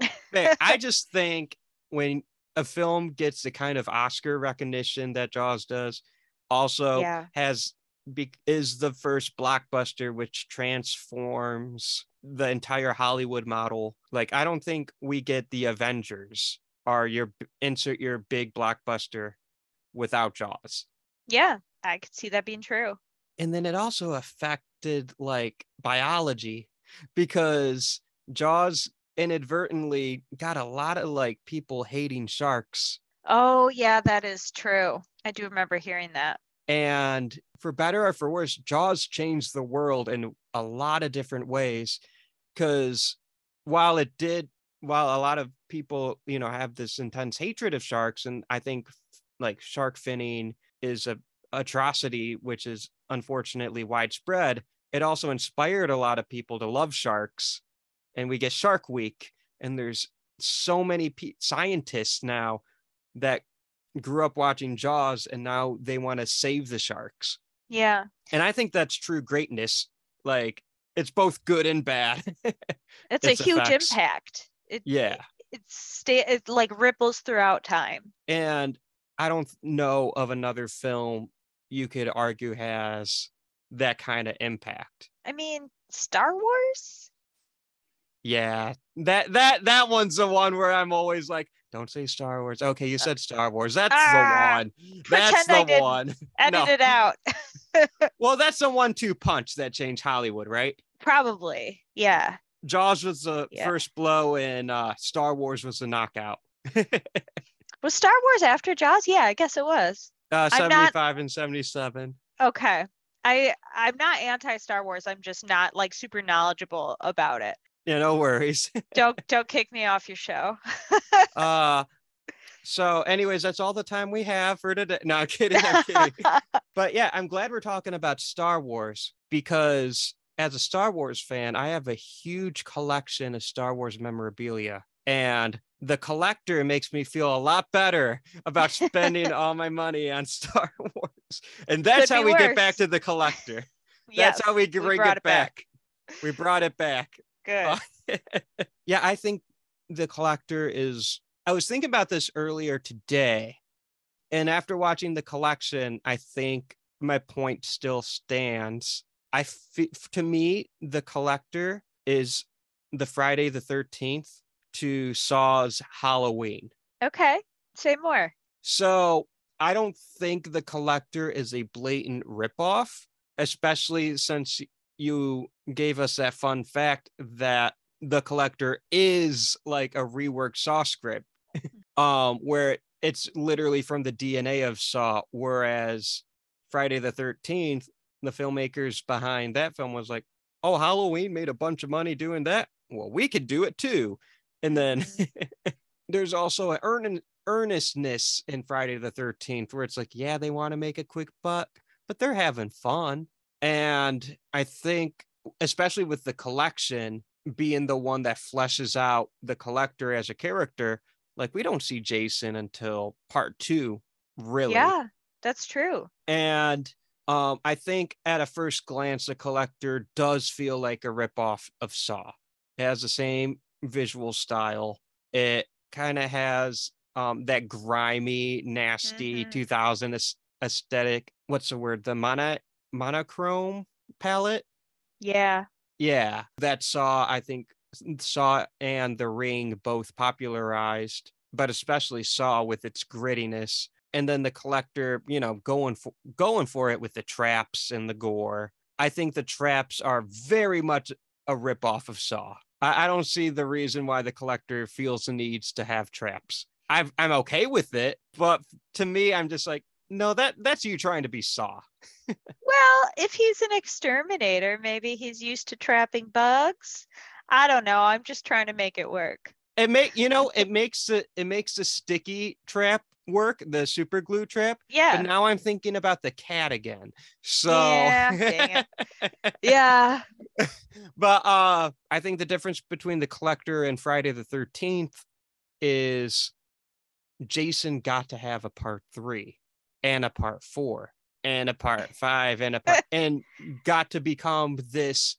I just think when a film gets the kind of Oscar recognition that Jaws does, also Yeah. has be, is the first blockbuster which transforms the entire Hollywood model. Like I don't think we get the Avengers or your insert your big blockbuster without Jaws. Yeah, I could see that being true. And then it also affected like biology because Jaws inadvertently got a lot of like people hating sharks Oh, yeah, that is true. I do remember hearing that. And for better or for worse, Jaws changed the world in a lot of different ways. Because while it did, while a lot of people, you know, have this intense hatred of sharks, and I think like shark finning is a atrocity, which is unfortunately widespread, it also inspired a lot of people to love sharks. And we get Shark Week, and there's so many pe- scientists now that grew up watching Jaws and now they want to save the sharks. Yeah. And I think that's true greatness. Like it's both good and bad. It's, Its a huge effects. impact. It, yeah. It's stay it like ripples throughout time. And I don't know of another film you could argue has that kind of impact. I mean, Star Wars? Yeah. That that that one's the one where I'm always like, don't say Star Wars. Okay, you said Star Wars. That's Ah, the one. That's I the didn't. one. Edit No. it out. Well, that's the one two punch that changed Hollywood, right? Probably. Yeah. Jaws was the Yeah. first blow, and uh, Star Wars was the knockout. Was Star Wars after Jaws? Yeah, I guess it was. uh, I'm not- 75 and 77. Okay. I I'm not anti Star Wars. I'm just not like super knowledgeable about it. Yeah, no worries. Don't don't kick me off your show. uh, so, anyways, that's all the time we have for today. No, I'm kidding. I'm kidding. but yeah, I'm glad we're talking about Star Wars because as a Star Wars fan, I have a huge collection of Star Wars memorabilia. And the collector makes me feel a lot better about spending all my money on Star Wars. And that's Could how we get back to the collector. yes, That's how we we bring it back. back. We brought it back. Good. Yeah, I think the collector is. I was thinking about this earlier today, and after watching the collection, I think my point still stands. I fe- to me, the collector is the Friday the Thirteenth to Saw's Halloween. okay. Say more. So I don't think the collector is a blatant ripoff, especially since you gave us that fun fact that the collector is like a reworked Saw script, um, where it's literally from the DNA of Saw, whereas Friday the 13th, the filmmakers behind that film was like, oh, Halloween made a bunch of money doing that. Well, we could do it too. And then there's also an earn- earnestness in Friday the 13th where it's like, yeah, they want to make a quick buck, but they're having fun. And I think, especially with the collection being the one that fleshes out the collector as a character, like we don't see Jason until part two, really. Yeah, that's true. And um, I think at a first glance, the collector does feel like a ripoff of Saw. It has the same visual style. It kind of has um, that grimy, nasty Mhm. 2000 aesthetic. What's the word? The mono monochrome palette. Yeah. Yeah, that Saw, I think Saw and The Ring both popularized, but especially Saw with its grittiness. And then the collector, you know, going for going for it with the traps and the gore. I think the traps are very much a ripoff of Saw. I, I don't see the reason why the collector feels the needs to have traps. I've, I'm okay with it, but to me, I'm just like, no, that that's you trying to be Saw. Well, if he's an exterminator, maybe he's used to trapping bugs. I don't know. I'm just trying to make it work. it make you know it makes the it makes the sticky trap work, the super glue trap Yeah. But now I'm thinking about the cat again. So Yeah, yeah. but uh I think the difference between the collector and Friday the 13th is Jason got to have a part 3 and a part 4 and a part 5 and a part and got to become this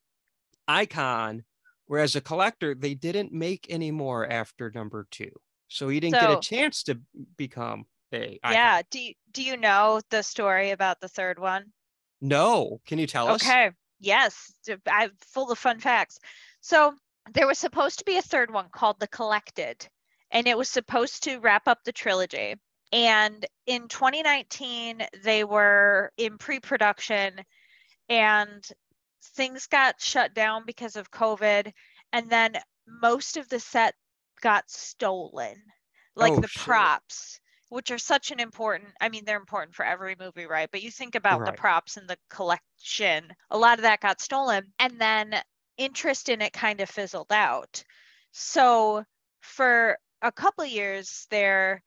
icon whereas a collector they didn't make any more after number 2. So he didn't get a chance to become a icon. Yeah. Do you, do you know the story about the third one? No, can you tell us? Okay. Yes. I'm full of fun facts. So there was supposed to be a third one called The Collected, and it was supposed to wrap up the trilogy. And in 2019, they were in pre production and things got shut down because of COVID. And then most of the set got stolen, like Oh, the shit. props, which are such an important, I mean, they're important for every movie, right? But you think about the props and the collection, a lot of that got stolen. And then interest in it kind of fizzled out. So for a couple years there,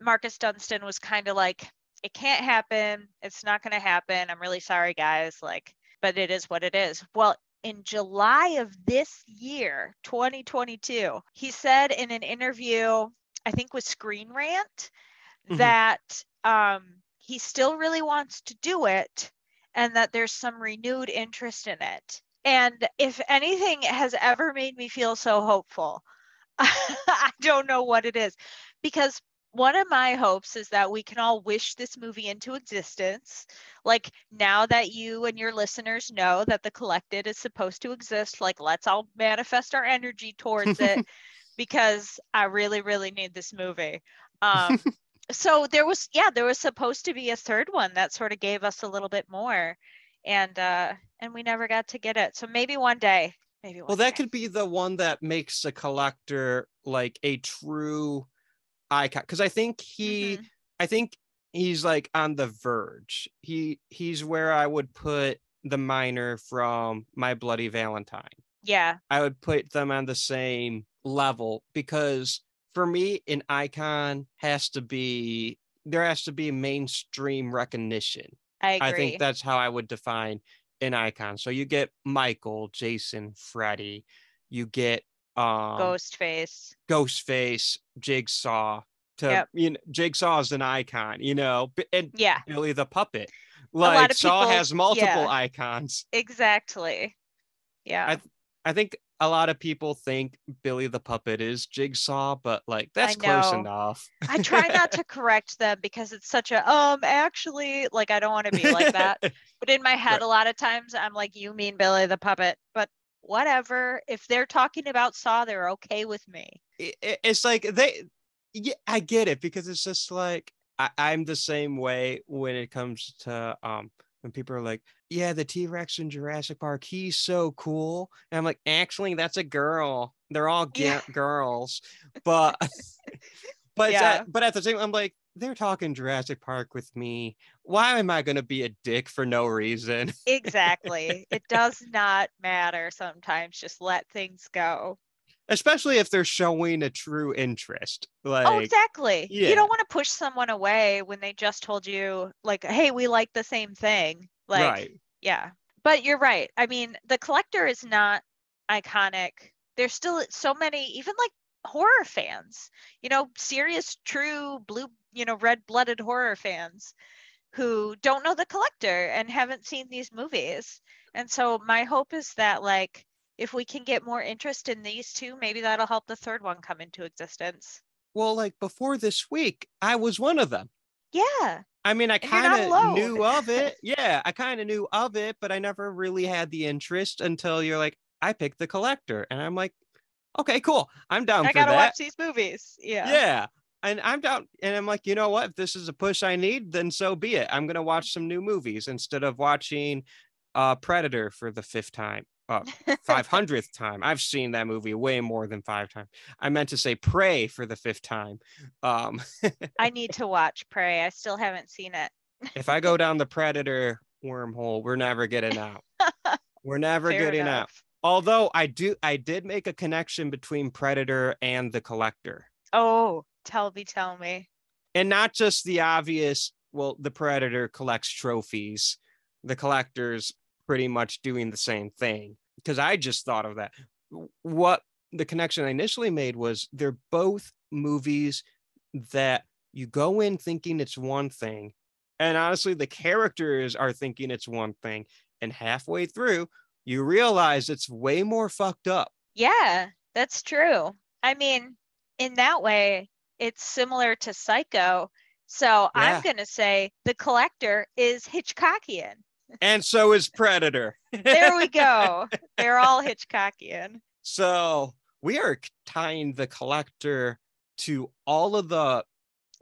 Marcus Dunstan was kind of like, it can't happen. It's not going to happen. I'm really sorry, guys. Like, but it is what it is. Well, in July of this year, 2022, he said in an interview, I think with Screen Rant, Mhm. that um, he still really wants to do it and that there's some renewed interest in it. And if anything has ever made me feel so hopeful, I don't know what it is. Because one of my hopes is that we can all wish this movie into existence. Like now that you and your listeners know that the collected is supposed to exist, like let's all manifest our energy towards it because I really, really need this movie. Um, so there was, yeah, there was supposed to be a third one that sort of gave us a little bit more, and uh, and we never got to get it. So maybe one day, maybe one Well, that day. could be the one that makes a collector like a true icon. Because I think he, Mhm. I think he's like on the verge. He he's where I would put the miner from My Bloody Valentine. Yeah, I would put them on the same level because for me, an icon has to be there has to be mainstream recognition. I agree. I think that's how I would define an icon. So you get Michael, Jason, Freddy, you get um Ghostface. Ghostface, Jigsaw. To Yep. you know, Jigsaw is an icon, you know, and Yeah, Billy the Puppet. Like Saw people- has multiple yeah. icons. exactly. Yeah. I I think a lot of people think Billy the Puppet is Jigsaw, but like that's close enough. I try not to correct them because it's such a um actually like I don't want to be like that. But in my head Right. a lot of times I'm like you mean Billy the puppet, but whatever. If they're talking about Saw, they're okay with me. it- it- it's like they yeah i get it because it's just like I, i'm the same way when it comes to um when people are like yeah the t-rex in jurassic park he's so cool and i'm like actually that's a girl they're all ge- Yeah. girls but but Yeah. at, but at the same i'm like they're talking jurassic park with me why am i going to be a dick for no reason Exactly. it does not matter sometimes. Just let things go. especially if they're showing a true interest oh, like oh, exactly. Yeah. You don't want to push someone away when they just told you like, "Hey, we like the same thing." Like, right Yeah. But you're right. I mean, the collector is not iconic. There's still so many, even like horror fans, you know, serious, true blue, you know, red blooded horror fans who don't know the collector and haven't seen these movies. And so my hope is that, like, if we can get more interest in these two, maybe that'll help the third one come into existence. well like before this week i was one of them Yeah. I mean, I And you're not kind of knew of it. Yeah, I kind of knew of it, but I never really had the interest until you're like, I picked the collector. And I'm like, okay, cool. I'm down I gotta that. watch these movies. Yeah. yeah. And I'm down. And I'm like, you know what? If this is a push I need, then so be it. I'm going to watch some new movies instead of watching uh, Predator for the fifth time. Uh, 500th time. I've seen that movie way more than five times. I meant to say Prey for the fifth time. Um, I need to watch Prey. I still haven't seen it. if I go down the predator wormhole, we're never getting out. We're never Fair getting out. enough. Although I do, I did make a connection between Predator and the Collector. Oh, tell me, tell me. and not just the obvious well the predator collects trophies. The collectors pretty much doing the same thing. Because i just thought of that. What the connection i initially made was they're both movies that you go in thinking it's one thing. And honestly the characters are thinking it's one thing. And halfway through you realize it's way more fucked up. Yeah, that's true. I mean, in that way, it's similar to Psycho. So Yeah. I'm going to say the collector is Hitchcockian. and so is predator There we go. They're all Hitchcockian. So we are tying the collector to all of the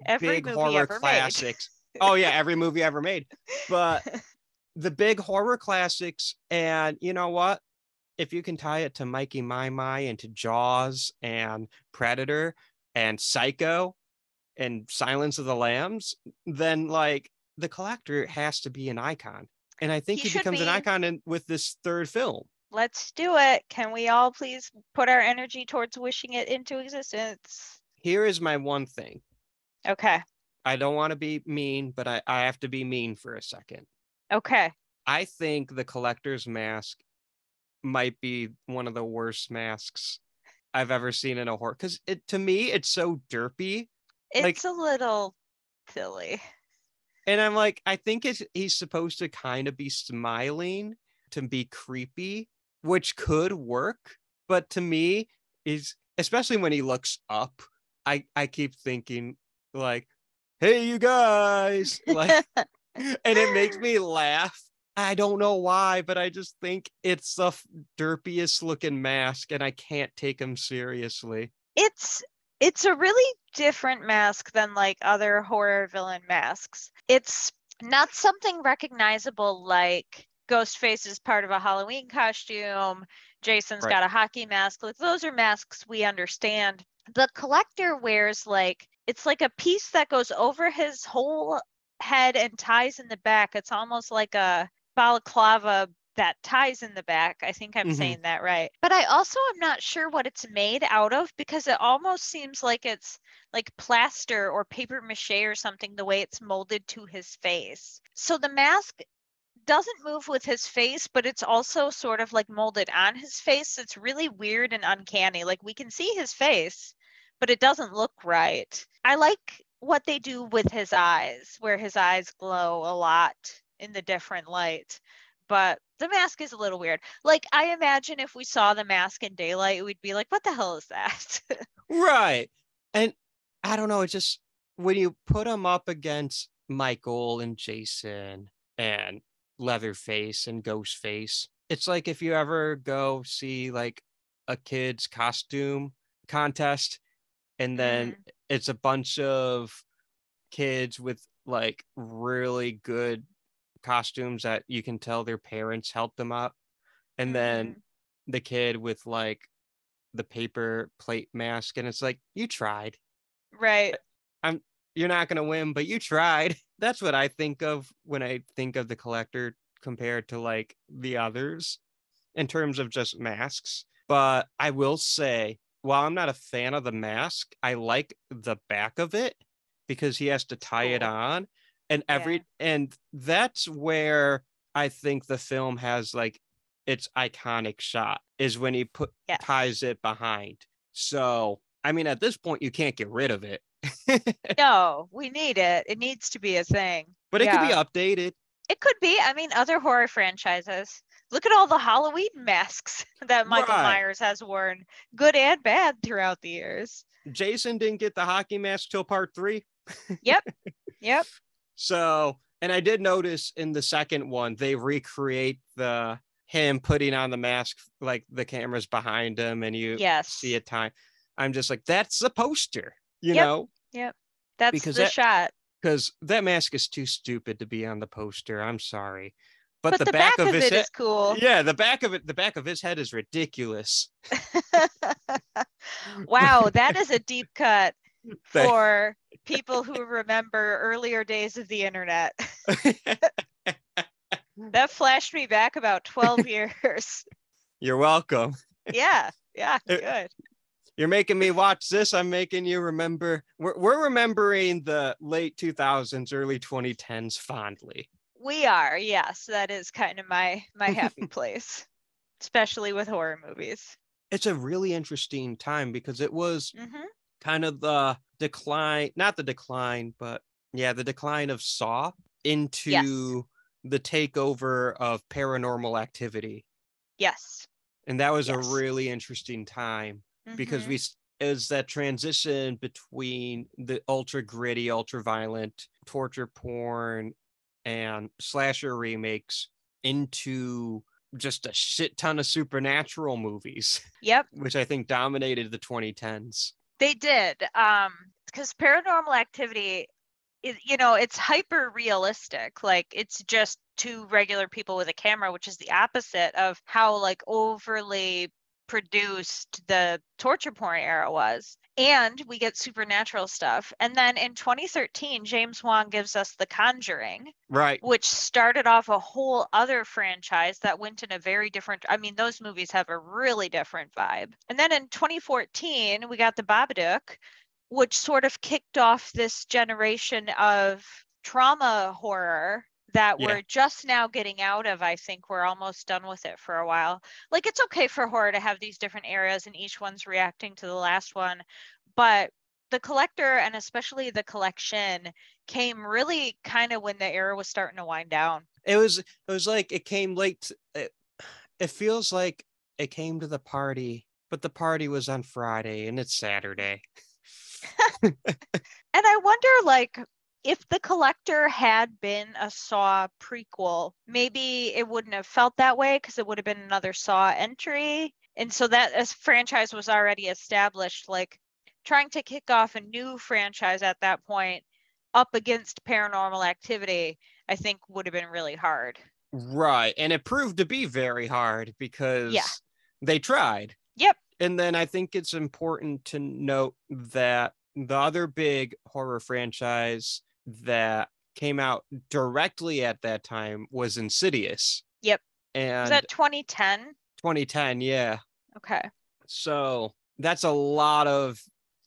Every big horror classics. oh yeah, every movie ever made. But the big horror classics, and you know what? If you can tie it to Mikey My My and to Jaws and Predator and Psycho and Silence of the Lambs, then like the collector has to be an icon. And I think He he, becomes an icon in, with this third film. Let's do it. Can we all please put our energy towards wishing it into existence? Here is my one thing. Okay. I don't want to be mean, but I, I have to be mean for a second. Okay. I think the collector's mask might be one of the worst masks I've ever seen in a horror. Because it to me, it's so derpy. It's Like- a little silly. And I'm like, I think it's he's supposed to kind of be smiling to be creepy, which could work. But to me, is especially when he looks up, I, I keep thinking like, hey you guys. Like and it makes me laugh. I don't know why, but I just think it's the f- derpiest looking mask, and I can't take him seriously. it's it's a really different mask than like other horror villain masks. It's not something recognizable like Ghostface is part of a Halloween costume, Jason's Right. got a hockey mask. Like those are masks we understand. The collector wears like it's like a piece that goes over his whole head and ties in the back. It's almost like a balaclava that ties in the back. I think I'm Mhm. saying that right. But I also am not sure what it's made out of because it almost seems like it's like plaster or paper mache or something the way it's molded to his face. So the mask doesn't move with his face, but it's also sort of like molded on his face. It's really weird and uncanny. Like we can see his face, but it doesn't look right. I like what they do with his eyes, where his eyes glow a lot in the different light. But the mask is a little weird. Like I imagine if we saw the mask in daylight, we'd be like, "What the hell is that?" Right. And I don't know, it's just when you put them up against Michael and Jason and Leatherface and Ghostface, it's like if you ever go see like a kid's costume contest and then mm-hmm. it's a bunch of kids with like really good costumes that you can tell their parents helped them up. And then mm. the kid with like the paper plate mask and it's like you tried. Right. I'm you're not going to win but you tried. That's what i think of when i think of the collector compared to like the others in terms of just masks. But i will say while i'm not a fan of the mask i like the back of it because he has to tie it on and every and that's where i think the film has like its iconic shot is when he put Yes. ties it behind so i mean at this point you can't get rid of it No, we need it. It needs to be a thing. but it Yeah. could be updated It could be. I mean, other horror franchises. Look at all the Halloween masks that Michael Right. Myers has worn, good and bad, throughout the years. jason didn't get the hockey mask till part three yep Yep. So and i did notice in the second one they recreate the him putting on the mask like the cameras behind him and you Yes. see a time i'm just like that's the poster you Yep. know Yep, That's because the that- shot. because that mask is too stupid to be on the poster i'm sorry but, But, the, the, back, of, his it head is cool. yeah the back of it the back of his head is ridiculous wow, that is a deep cut for people who remember earlier days of the internet. that flashed me back about 12 years. you're welcome Yeah, yeah, good. You're making me watch this. I'm making you remember. We're, we're remembering the late 2000s, early 2010s fondly. We are, yes. That is kind of my my happy place, especially with horror movies. It's a really interesting time because it was hmm kind of the decline, not the decline, but yeah, the decline of Saw into the takeover of paranormal activity. Yes. And that was Yes. a really interesting time because Mhm. we is that transition between the ultra gritty, ultra violent torture porn and slasher remakes into just a shit ton of supernatural movies, Yep. which I think dominated the 2010s. They did. Um, because paranormal activity is, you know, it's hyper realistic. Like it's just two regular people with a camera, which is the opposite of how like overly produced the torture porn era was. And we get supernatural stuff. And then in 2013, James Wan gives us The Conjuring, Right. which started off a whole other franchise that went in a very different I mean those movies have a really different vibe. And then in 2014 we got The Babadook which sort of kicked off this generation of trauma horror that Yeah. we're just now getting out of. I think we're almost done with it for a while. Like it's okay for horror to have these different areas and each one's reacting to the last one, but the collector and especially the collection came really kind of when the era was starting to wind down. It was it was like it came late. It, it feels like it came to the party, but the party was on Friday and it's Saturday. And I wonder, like, if the collector had been a Saw prequel, maybe it wouldn't have felt that way because it would have been another Saw entry. And so that as franchise was already established, like trying to kick off a new franchise at that point up against paranormal activity, I think would have been really hard. Right. And it proved to be very hard because yeah. they tried. Yep. And then I think it's important to note that the other big horror franchise that came out directly at that time was Insidious. Yep. And Was that 2010? 2010, yeah. Okay. So that's a lot of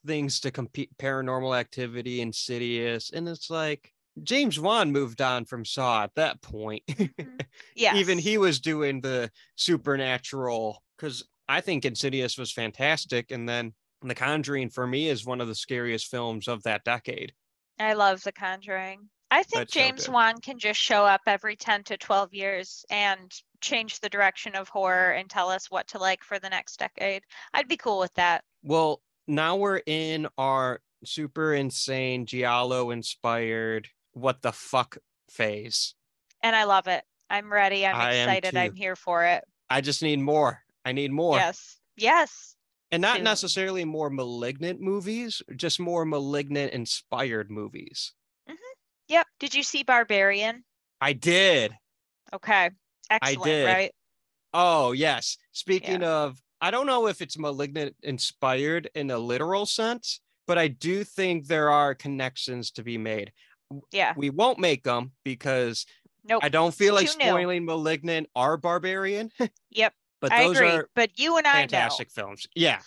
things to compete paranormal activity, insidious. And it's like James Wan moved on from Saw at that point. Mm-hmm. Yeah. Even he was doing the supernatural because I think Insidious was fantastic. And then The Conjuring for me is one of the scariest films of that decade. I love The Conjuring. I think That's James good. Wan can just show up every 10 to 12 years and change the direction of horror and tell us what to like for the next decade. I'd be cool with that. Well, now we're in our super insane Giallo inspired what the fuck phase. And I love it. I'm ready. I'm I excited. I'm here for it. I just need more. I need more. Yes. Yes. And not necessarily more malignant movies, just more malignant inspired movies. Mm-hmm. Yep. Did you see Barbarian? I did. Okay. Excellent, did. right? Oh, yes. Speaking of, I don't know if it's malignant inspired in a literal sense, but I do think there are connections to be made. Yeah. We won't make them because Nope. I don't feel like Too new. spoiling Malignant or Barbarian, Yep. But I those agree. are But you and I know. fantastic films. Yeah.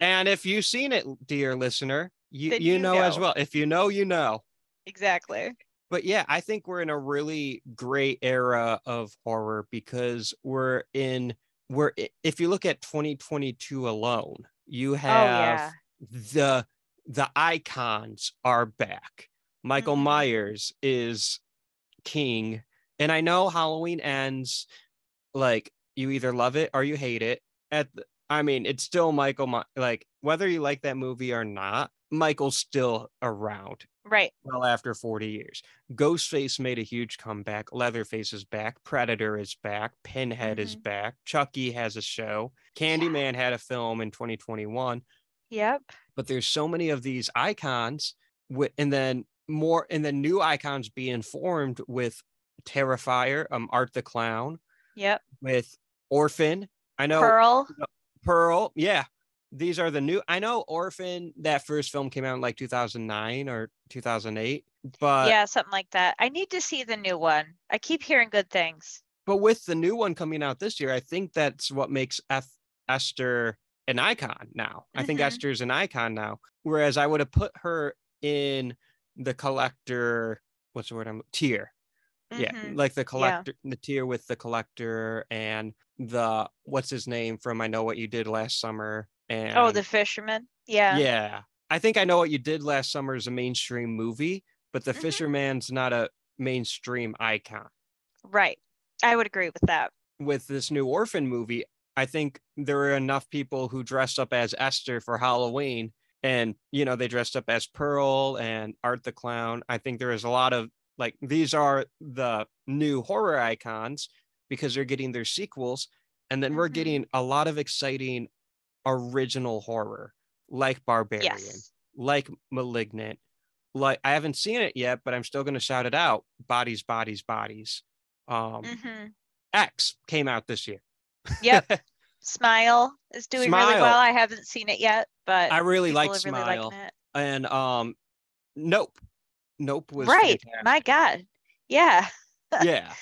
And if you've seen it, dear listener, you, you, you know, as well. If you know, you know. Exactly. but yeah, I think we're in a really great era of horror because we're in we're if you look at 2022 alone, you have oh, yeah. the the icons are back. Michael Mhm. Myers is king, and I know Halloween ends like you either love it or you hate it. At the, I mean, it's still Michael. My, like whether you like that movie or not, Michael's still around Right. well after 40 years. Ghostface made a huge comeback. Leatherface is back. Predator is back. Pinhead is Mhm. back. Chucky has a show. Candyman had a film in 2021. Yep. But there's so many of these icons, wi- and then more, and then new icons being formed with Terrifier, um, Art the Clown, Yep. with Orphan. I know Pearl. Pearl. Yeah. These are the new. I know Orphan, that first film came out in like 2009 or 2008. But yeah, something like that. I need to see the new one. I keep hearing good things. but with the new one coming out this year, I think that's what makes F- Esther an icon now. I think Mhm. Esther's an icon now. Whereas I would have put her in the collector, what's the word I'm tier. Yeah, Mhm. like the collector, the tier with the collector and the what's his name from I Know What You Did Last Summer. And Oh, the fisherman. Yeah. yeah, I think I Know What You Did Last Summer is a mainstream movie, but The Mhm. Fisherman's not a mainstream icon. Right. I would agree with that. With this new Orphan movie, I think there were enough people who dressed up as Esther for Halloween and you know they dressed up as Pearl and Art the Clown. I think there is a lot of like these are the new horror icons because they're getting their sequels and then we're Mhm. getting a lot of exciting original horror like Barbarian, Yes. like Malignant. Like I haven't seen it yet, but I'm still going to shout it out. Bodies, bodies, bodies. Um hmm X came out this year. Yep. Smile is doing really well. I haven't seen it yet, but I really like are really Smile. and um Nope. Nope was Right. fantastic. My God. Yeah. yeah.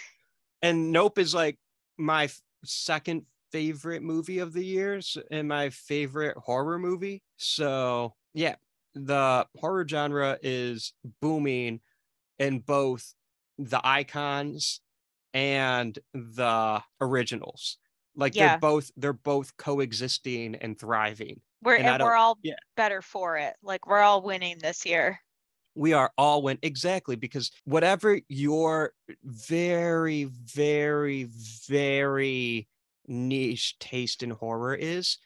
And Nope is like my second favorite movie of the years and my favorite horror movie. So, yeah, the horror genre is booming in both the icons and the originals. Like Yeah. they're both they're both coexisting and thriving. We're And and, we're all yeah. better for it. Like we're all winning this year. We are all win exactly because whatever your very very very niche taste in horror is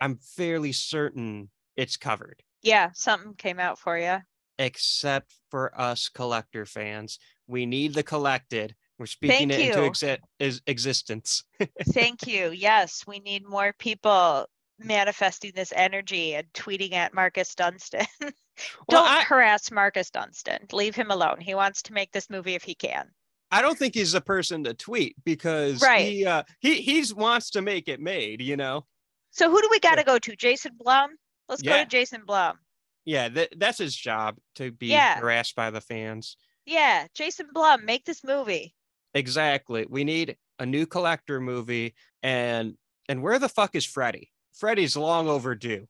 i'm fairly certain it's covered Yeah, something came out for you. except for us collector fans we need the collected we're speaking Thank it into you. exi- is existence Thank you. Yes, we need more people manifesting this energy and tweeting at Marcus Dunstan. Well, Don't I- harass Marcus Dunstan. Leave him alone. He wants to make this movie if he can. i don't think he's the person to tweet because Right. he uh he he's wants to make it made you know So who do we got to go to? Jason Blum? Let's go to Jason Blum. yeah that, that's his job to be Yeah. harassed by the fans Yeah, Jason Blum, make this movie. Exactly. We need a new collector movie and and where the fuck is Freddy? Freddy's long overdue.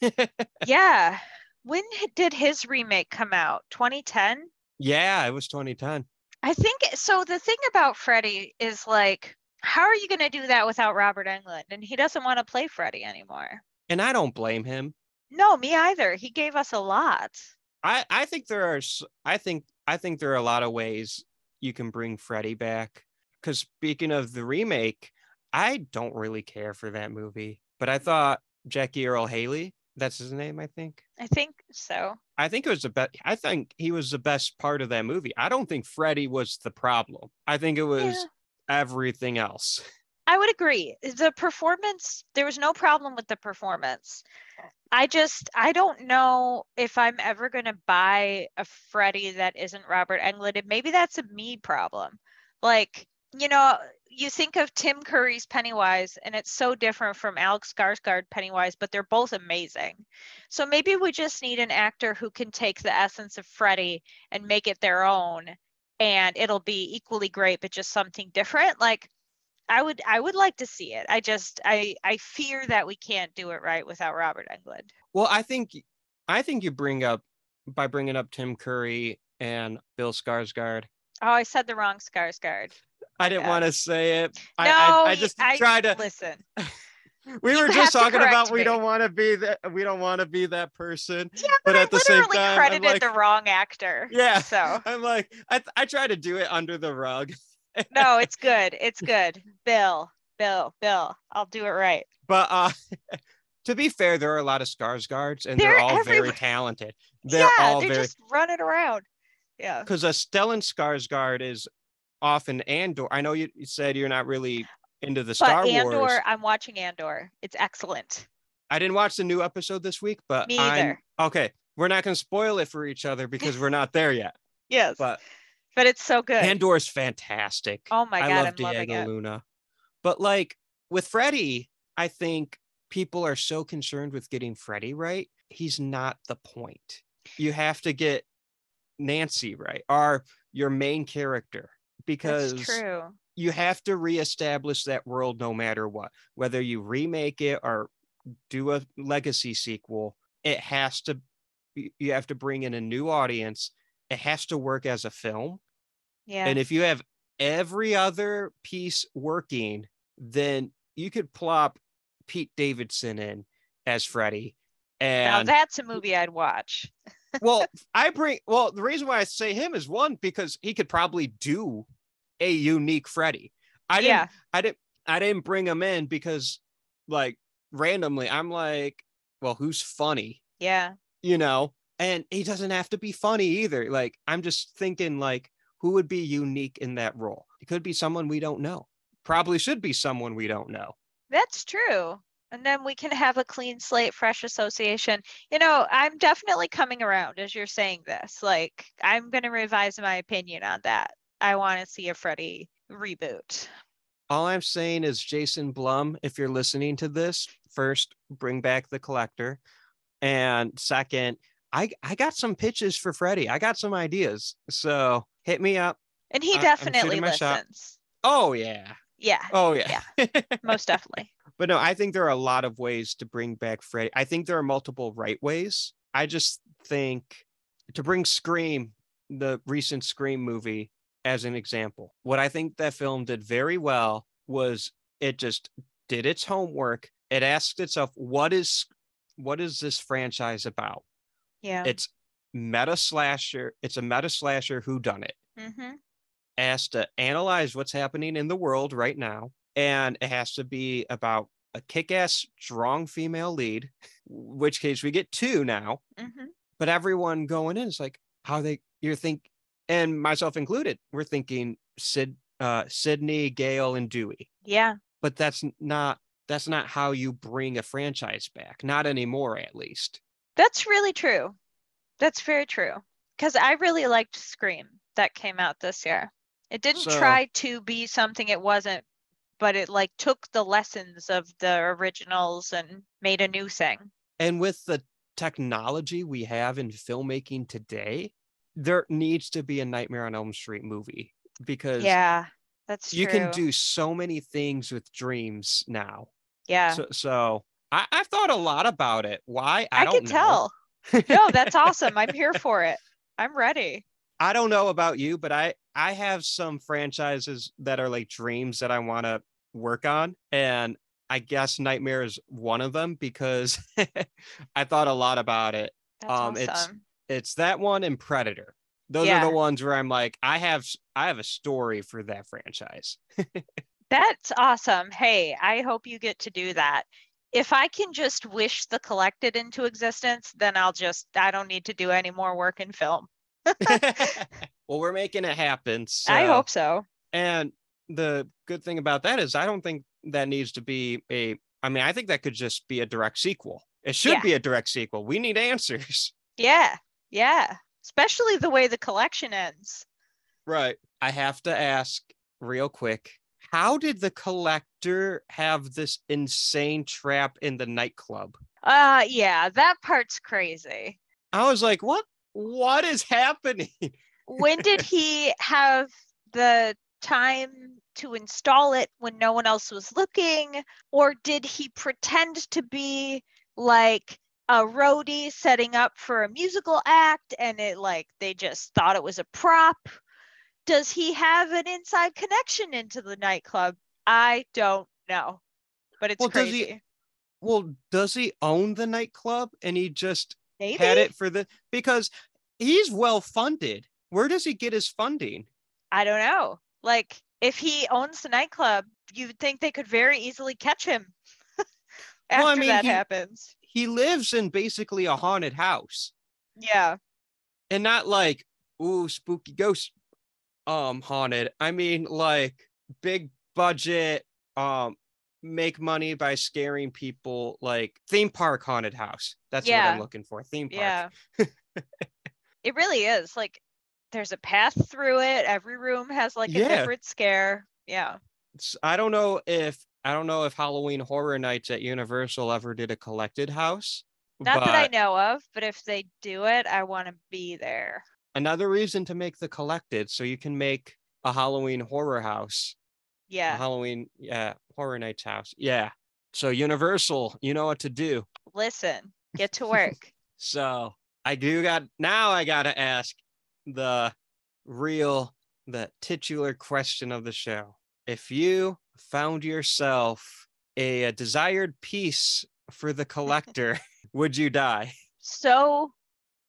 Yeah. When did his remake come out? 2010? Yeah, it was 2010. I think so. The thing about Freddy is like, how are you going to do that without Robert Englund? And he doesn't want to play Freddy anymore. And I don't blame him. No, me either. He gave us a lot. I I think there are I think I think there are a lot of ways you can bring Freddy back. Cuz speaking of the remake, I don't really care for that movie, but I thought Jackie Earle Haley, that's his name, I think. I think so. I think it was the best. I think he was the best part of that movie. I don't think Freddy was the problem. I think it was Yeah. everything else. I would agree. The performance, there was no problem with the performance. I just, I don't know if I'm ever going to buy a Freddy that isn't Robert Englund. And maybe that's a me problem. Like, you know, you think of Tim Curry's Pennywise, and it's so different from Alex Skarsgård Pennywise, but they're both amazing. So maybe we just need an actor who can take the essence of Freddy and make it their own, and it'll be equally great, but just something different. Like, I would I would like to see it. I just I I fear that we can't do it right without Robert Englund. Well, I think I think you bring up by bringing up Tim Curry and Bill Skarsgård. Oh, I said the wrong Skarsgård. I didn't Yeah. want to say it. I, no, I, I just I- tried to. listen. We you were just talking about we me. don't want to be that. We don't want to be that person. Yeah, But but, I at the same literally time, I'm credited like- the wrong actor. Yeah. So I'm like I I try to do it under the rug, no, it's good. It's good. Bill, Bill, Bill. I'll do it right. but uh, to be fair, there are a lot of Skarsgårds, and they're, They're all very talented. They're yeah, all they're very just running around. Yeah. because a Stellan Skarsgård is often Andor. I know you, you said you're not really into the Star but Andor, Wars. I'm watching Andor. It's excellent. I didn't watch the new episode this week, but Me I'm okay. We're not going to spoil it for each other because we're not there yet. Yes. But, But it's so good. Andor is fantastic. oh my I god, love I'm Diego. Luna. But like with Freddy, I think people are so concerned with getting Freddy right. He's not the point. You have to get Nancy right, or your main character, because That's true. you have to reestablish that world no matter what, whether you remake it or do a legacy sequel, it has to you have to bring in a new audience. It has to work as a film. Yeah. And if you have every other piece working, then you could plop Pete Davidson in as Freddy. now And that's a movie I'd watch. well, I bring well, the reason why I say him is one, because he could probably do a unique Freddy. I didn't. I didn't I didn't bring him in because like randomly I'm like, well, who's funny? Yeah. You know? And he doesn't have to be funny either. Like I'm just thinking like who would be unique in that role? It could be someone we don't know. Probably should be someone we don't know. That's true. And then we can have a clean slate, fresh association. You know, I'm definitely coming around as you're saying this. Like, I'm going to revise my opinion on that. I want to see a Freddy reboot. All I'm saying is, Jason Blum, if you're listening to this, first, bring back the collector. And second, I, I got some pitches for freddy I got some ideas. So hit me up. And he definitely listens. Oh, yeah. Yeah, Oh, yeah, yeah. most definitely. But no, I think there are a lot of ways to bring back Freddy. I think there are multiple right ways. I just think to bring Scream, the recent Scream movie, as an example, what I think that film did very well was it just did its homework. It asked itself, what is what is this franchise about? Yeah. It's meta slasher, it's a meta slasher who done it. hmm Has to analyze what's happening in the world right now. And it has to be about a kick-ass strong female lead, which case we get two now. hmm But everyone going in is like, how they you're think and myself included, we're thinking Sid uh Sidney, Gale, and Dewey. Yeah. But that's not that's not how you bring a franchise back. Not anymore, at least. That's really true. That's very true. Because I really liked Scream that came out this year. It didn't So- try to be something it wasn't, but it like took the lessons of the originals and made a new thing. And with the technology we have in filmmaking today, there needs to be a Nightmare on Elm Street movie because Yeah, that's you true. can do so many things with dreams now. Yeah, So, so I, I've thought a lot about it. Why? I, I, don't can know. tell. no, that's awesome. I'm here for it. I'm ready. I don't know about you, but I I have some franchises that are like dreams that I want to work on, and I guess Nightmare is one of them because I thought a lot about it. That's Um, it's- awesome. It's that one and Predator. Those Yeah. are the ones where I'm like, I have I have a story for that franchise. That's awesome. Hey, I hope you get to do that. If I can just wish the collected into existence, then I'll just, I don't need to do any more work in film. well, we're making it happen. I hope so. And the good thing about that is I don't think that needs to be a I mean, I think that could just be a direct sequel. It should Yeah. be a direct sequel. We need answers. Yeah, yeah. Especially the way the collection ends. Right. I have to ask real quick. How did the collector have this insane trap in the nightclub? Uh yeah, that part's crazy. I was like, what what is happening? When did he have the time to install it when no one else was looking? Or did he pretend to be like a roadie setting up for a musical act and it like they just thought it was a prop? Does he have an inside connection into the nightclub? I don't know. But it's Well, does he- crazy. Well, does he own the nightclub and he just Maybe had it for the because he's well funded. Where does he get his funding? I don't know. Like, if he owns the nightclub, you'd think they could very easily catch him after Well, I mean, that he- happens. He lives in basically a haunted house. Yeah. and not like ooh spooky ghost um haunted i mean like big budget um make money by scaring people like theme park haunted house that's what i'm looking for theme park Yeah. it really is. Like, there's a path through it. Every room has like a Yeah. different scare. Yeah. It's- i don't know if i don't know if halloween horror nights at universal ever did a collected house Not that I know of, but if they do it, I want to be there. another reason to make the collected so you can make a halloween horror house a Yeah. halloween yeah horror nights house yeah So Universal, you know what to do. Listen, get to work. So I do got now I gotta ask the real, the titular question of the show. If you found yourself a, a desired piece for the collector, would you die? so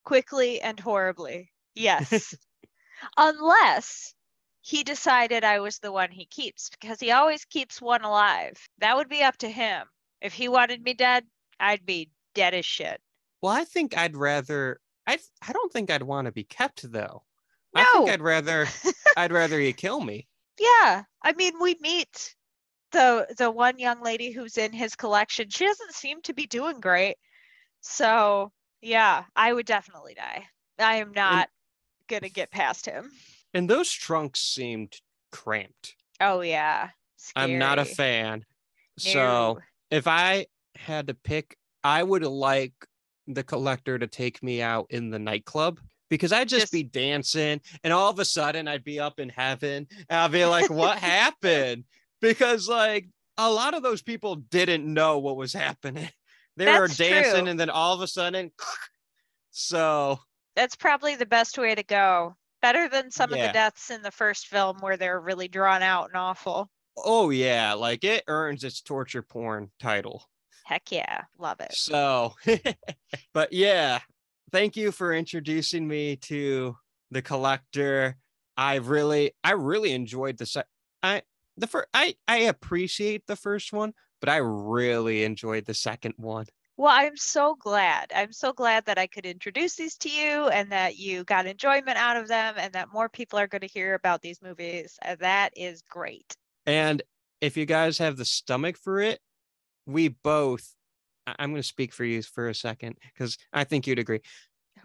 quickly and horribly. Yes. Unless he decided I was the one he keeps, because he always keeps one alive. That would be up to him. If he wanted me dead, I'd be dead as shit. Well, I think I'd rather I I don't think I'd want to be kept though. I think No. I'd rather I'd rather you kill me. Yeah. I mean, we meet the the one young lady who's in his collection. She doesn't seem to be doing great. So, yeah, I would definitely die. I am not going to get past him. And those trunks seemed cramped. Oh, yeah. I'm not a Scary. fan. So if I had to pick, I would like the collector to take me out in the nightclub because I'd just, Just- be dancing and all of a sudden I'd be up in heaven and I'd be like, what happened? Because like a lot of those people didn't know what was happening. They were dancing true. and then all of a sudden, so That's probably the best way to go. Better than some of the deaths in the first film where they're really drawn out and awful. oh yeah, like it earns its torture porn title. Heck yeah. Love it. So, but yeah, thank you for introducing me to the collector. I really, I really enjoyed the se- I the first. I I appreciate the first one, but I really enjoyed the second one. Well, I'm so glad. I'm so glad that I could introduce these to you and that you got enjoyment out of them and that more people are going to hear about these movies. That is great. And if you guys have the stomach for it, we both. I'm going to speak for you for a second because I think you'd agree.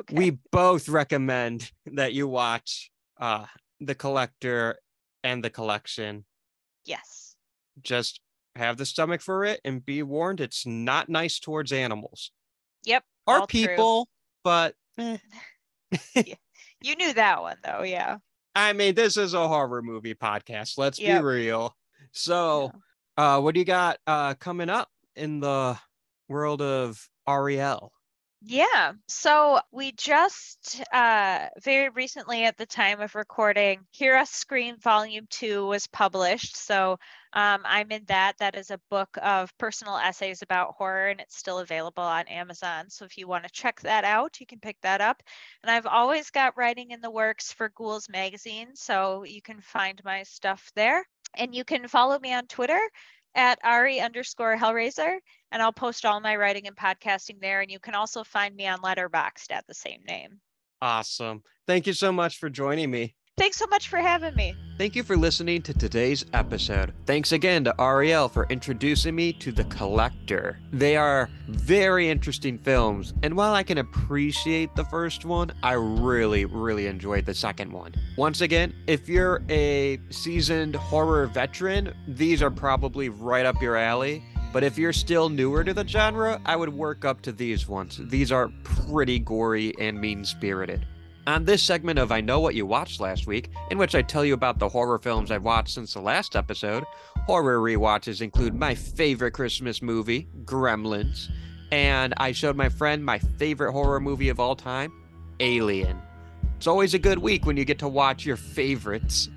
Okay. we both recommend that you watch uh the collector and the collection yes. just have the stomach for it and be warned it's not nice towards animals Yep. or all true. people but eh. You knew that one though. Yeah. i mean this is a horror movie podcast let's Yep. be real so uh what do you got uh coming up in the world of ariel Yeah. So we just uh very recently at the time of recording, Hear Us Scream Volume 2 was published. So um I'm in that. That is a book of personal essays about horror and it's still available on Amazon. So if you want to check that out, you can pick that up. And I've always got writing in the works for Ghouls Magazine, so you can find my stuff there. And you can follow me on Twitter at Ari underscore Hellraiser and I'll post all my writing and podcasting there. And you can also find me on Letterboxd at the same name. awesome thank you so much for joining me Thanks so much for having me. Thank you for listening to today's episode. Thanks again to Ariel for introducing me to The Collector. They are very interesting films, and while I can appreciate the first one, I really, really enjoyed the second one. Once again, if you're a seasoned horror veteran, these are probably right up your alley. But if you're still newer to the genre, I would work up to these ones. These are pretty gory and mean spirited. On this segment of I Know What You Watched Last Week, in which I tell you about the horror films I've watched since the last episode, horror rewatches include my favorite Christmas movie, Gremlins, and I showed my friend my favorite horror movie of all time, Alien. It's always a good week when you get to watch your favorites.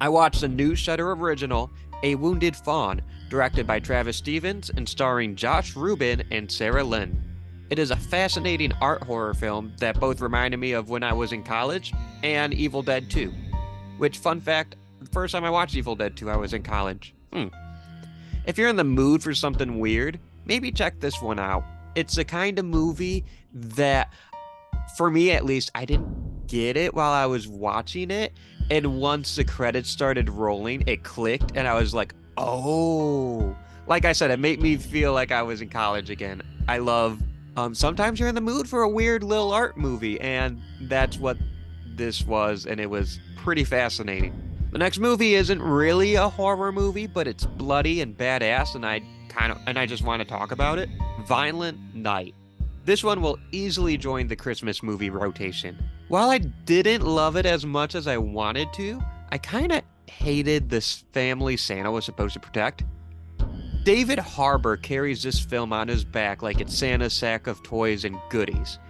I watched the new Shudder original, A Wounded Fawn, directed by Travis Stevens and starring Josh Ruben and Sarah Lind. It is a fascinating art horror film that both reminded me of when I was in college and Evil Dead 2. Which, fun fact, the first time I watched Evil Dead 2, I was in college. Hmm. If you're in the mood for something weird, maybe check this one out. It's the kind of movie that, for me at least, I didn't get it while I was watching it. And once the credits started rolling, it clicked, and I was like, oh. Like I said, it made me feel like I was in college again. I love um, sometimes you're in the mood for a weird little art movie, and that's what this was, and it was pretty fascinating. The next movie isn't really a horror movie, but it's bloody and badass, and I kind of and I just want to talk about it. Violent Night. This one will easily join the Christmas movie rotation. While I didn't love it as much as I wanted to, I kind of hated this family Santa was supposed to protect. David Harbour carries this film on his back like it's Santa's sack of toys and goodies.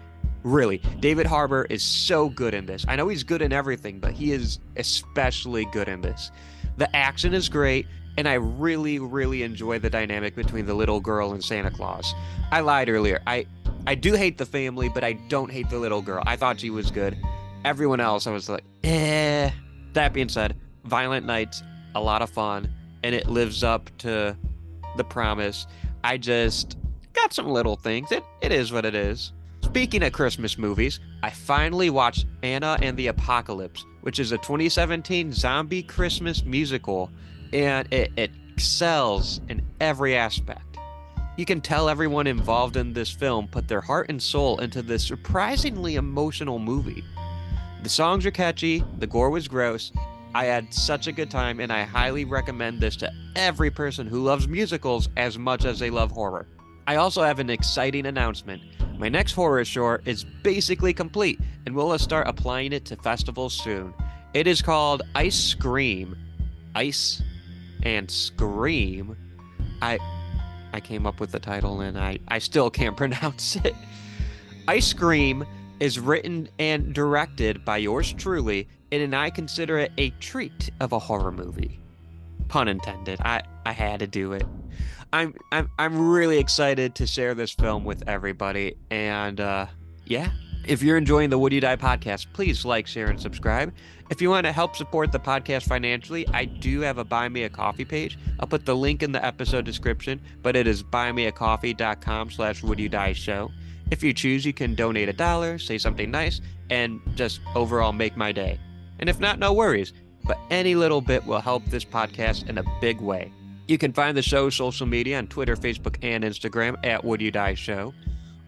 Really, David Harbour is so good in this. I know he's good in everything, but he is especially good in this. The action is great, and I really, really enjoy the dynamic between the little girl and Santa Claus. I lied earlier. I I do hate the family, but I don't hate the little girl. I thought she was good. Everyone else, I was like, eh. That being said, Violent Night's, a lot of fun, and it lives up to the promise. I just got some little things. It it is what it is. Speaking of Christmas movies, I finally watched Anna and the Apocalypse, which is a 2017 zombie Christmas musical, and it, it excels in every aspect. You can tell everyone involved in this film put their heart and soul into this surprisingly emotional movie. The songs are catchy, the gore was gross. I had such a good time, and I highly recommend this to every person who loves musicals as much as they love horror. I also have an exciting announcement. My next horror short is basically complete, and we'll start applying it to festivals soon. It is called Ice Scream. Ice and Scream. I I came up with the title and I, I still can't pronounce it. Ice Scream is written and directed by yours truly, and I consider it a treat of a horror movie. Pun intended. I, I had to do it. I'm I'm I'm really excited to share this film with everybody. And uh, yeah, if you're enjoying the Would You Die podcast, please like, share, and subscribe. If you want to help support the podcast financially, I do have a Buy Me a Coffee page. I'll put the link in the episode description, but it is buymeacoffee.com slash Would You Die Show. If you choose, you can donate a dollar, say something nice, and just overall make my day. And if not, no worries. But any little bit will help this podcast in a big way. You can find the show's social media on Twitter, Facebook, and Instagram at Would You Die Show.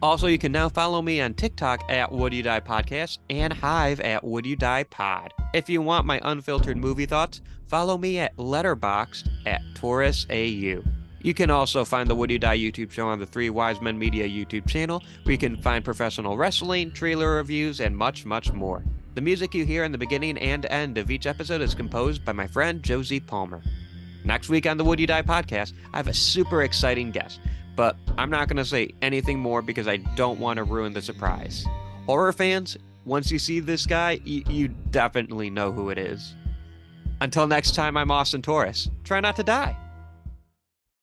Also, you can now follow me on TikTok at Would You Die Podcast and Hive at Would You Die Pod. If you want my unfiltered movie thoughts, follow me at Letterboxd at Torres AU. You can also find the Would You Die YouTube show on the Three Y's Men Media YouTube channel, where you can find professional wrestling, trailer reviews, and much, much more. The music you hear in the beginning and end of each episode is composed by my friend Josie Palmer. Next week on the Would You Die podcast, I have a super exciting guest, but I'm not going to say anything more because I don't want to ruin the surprise. Horror fans, once you see this guy, you, you definitely know who it is. Until next time, I'm Austin Torres. Try not to die.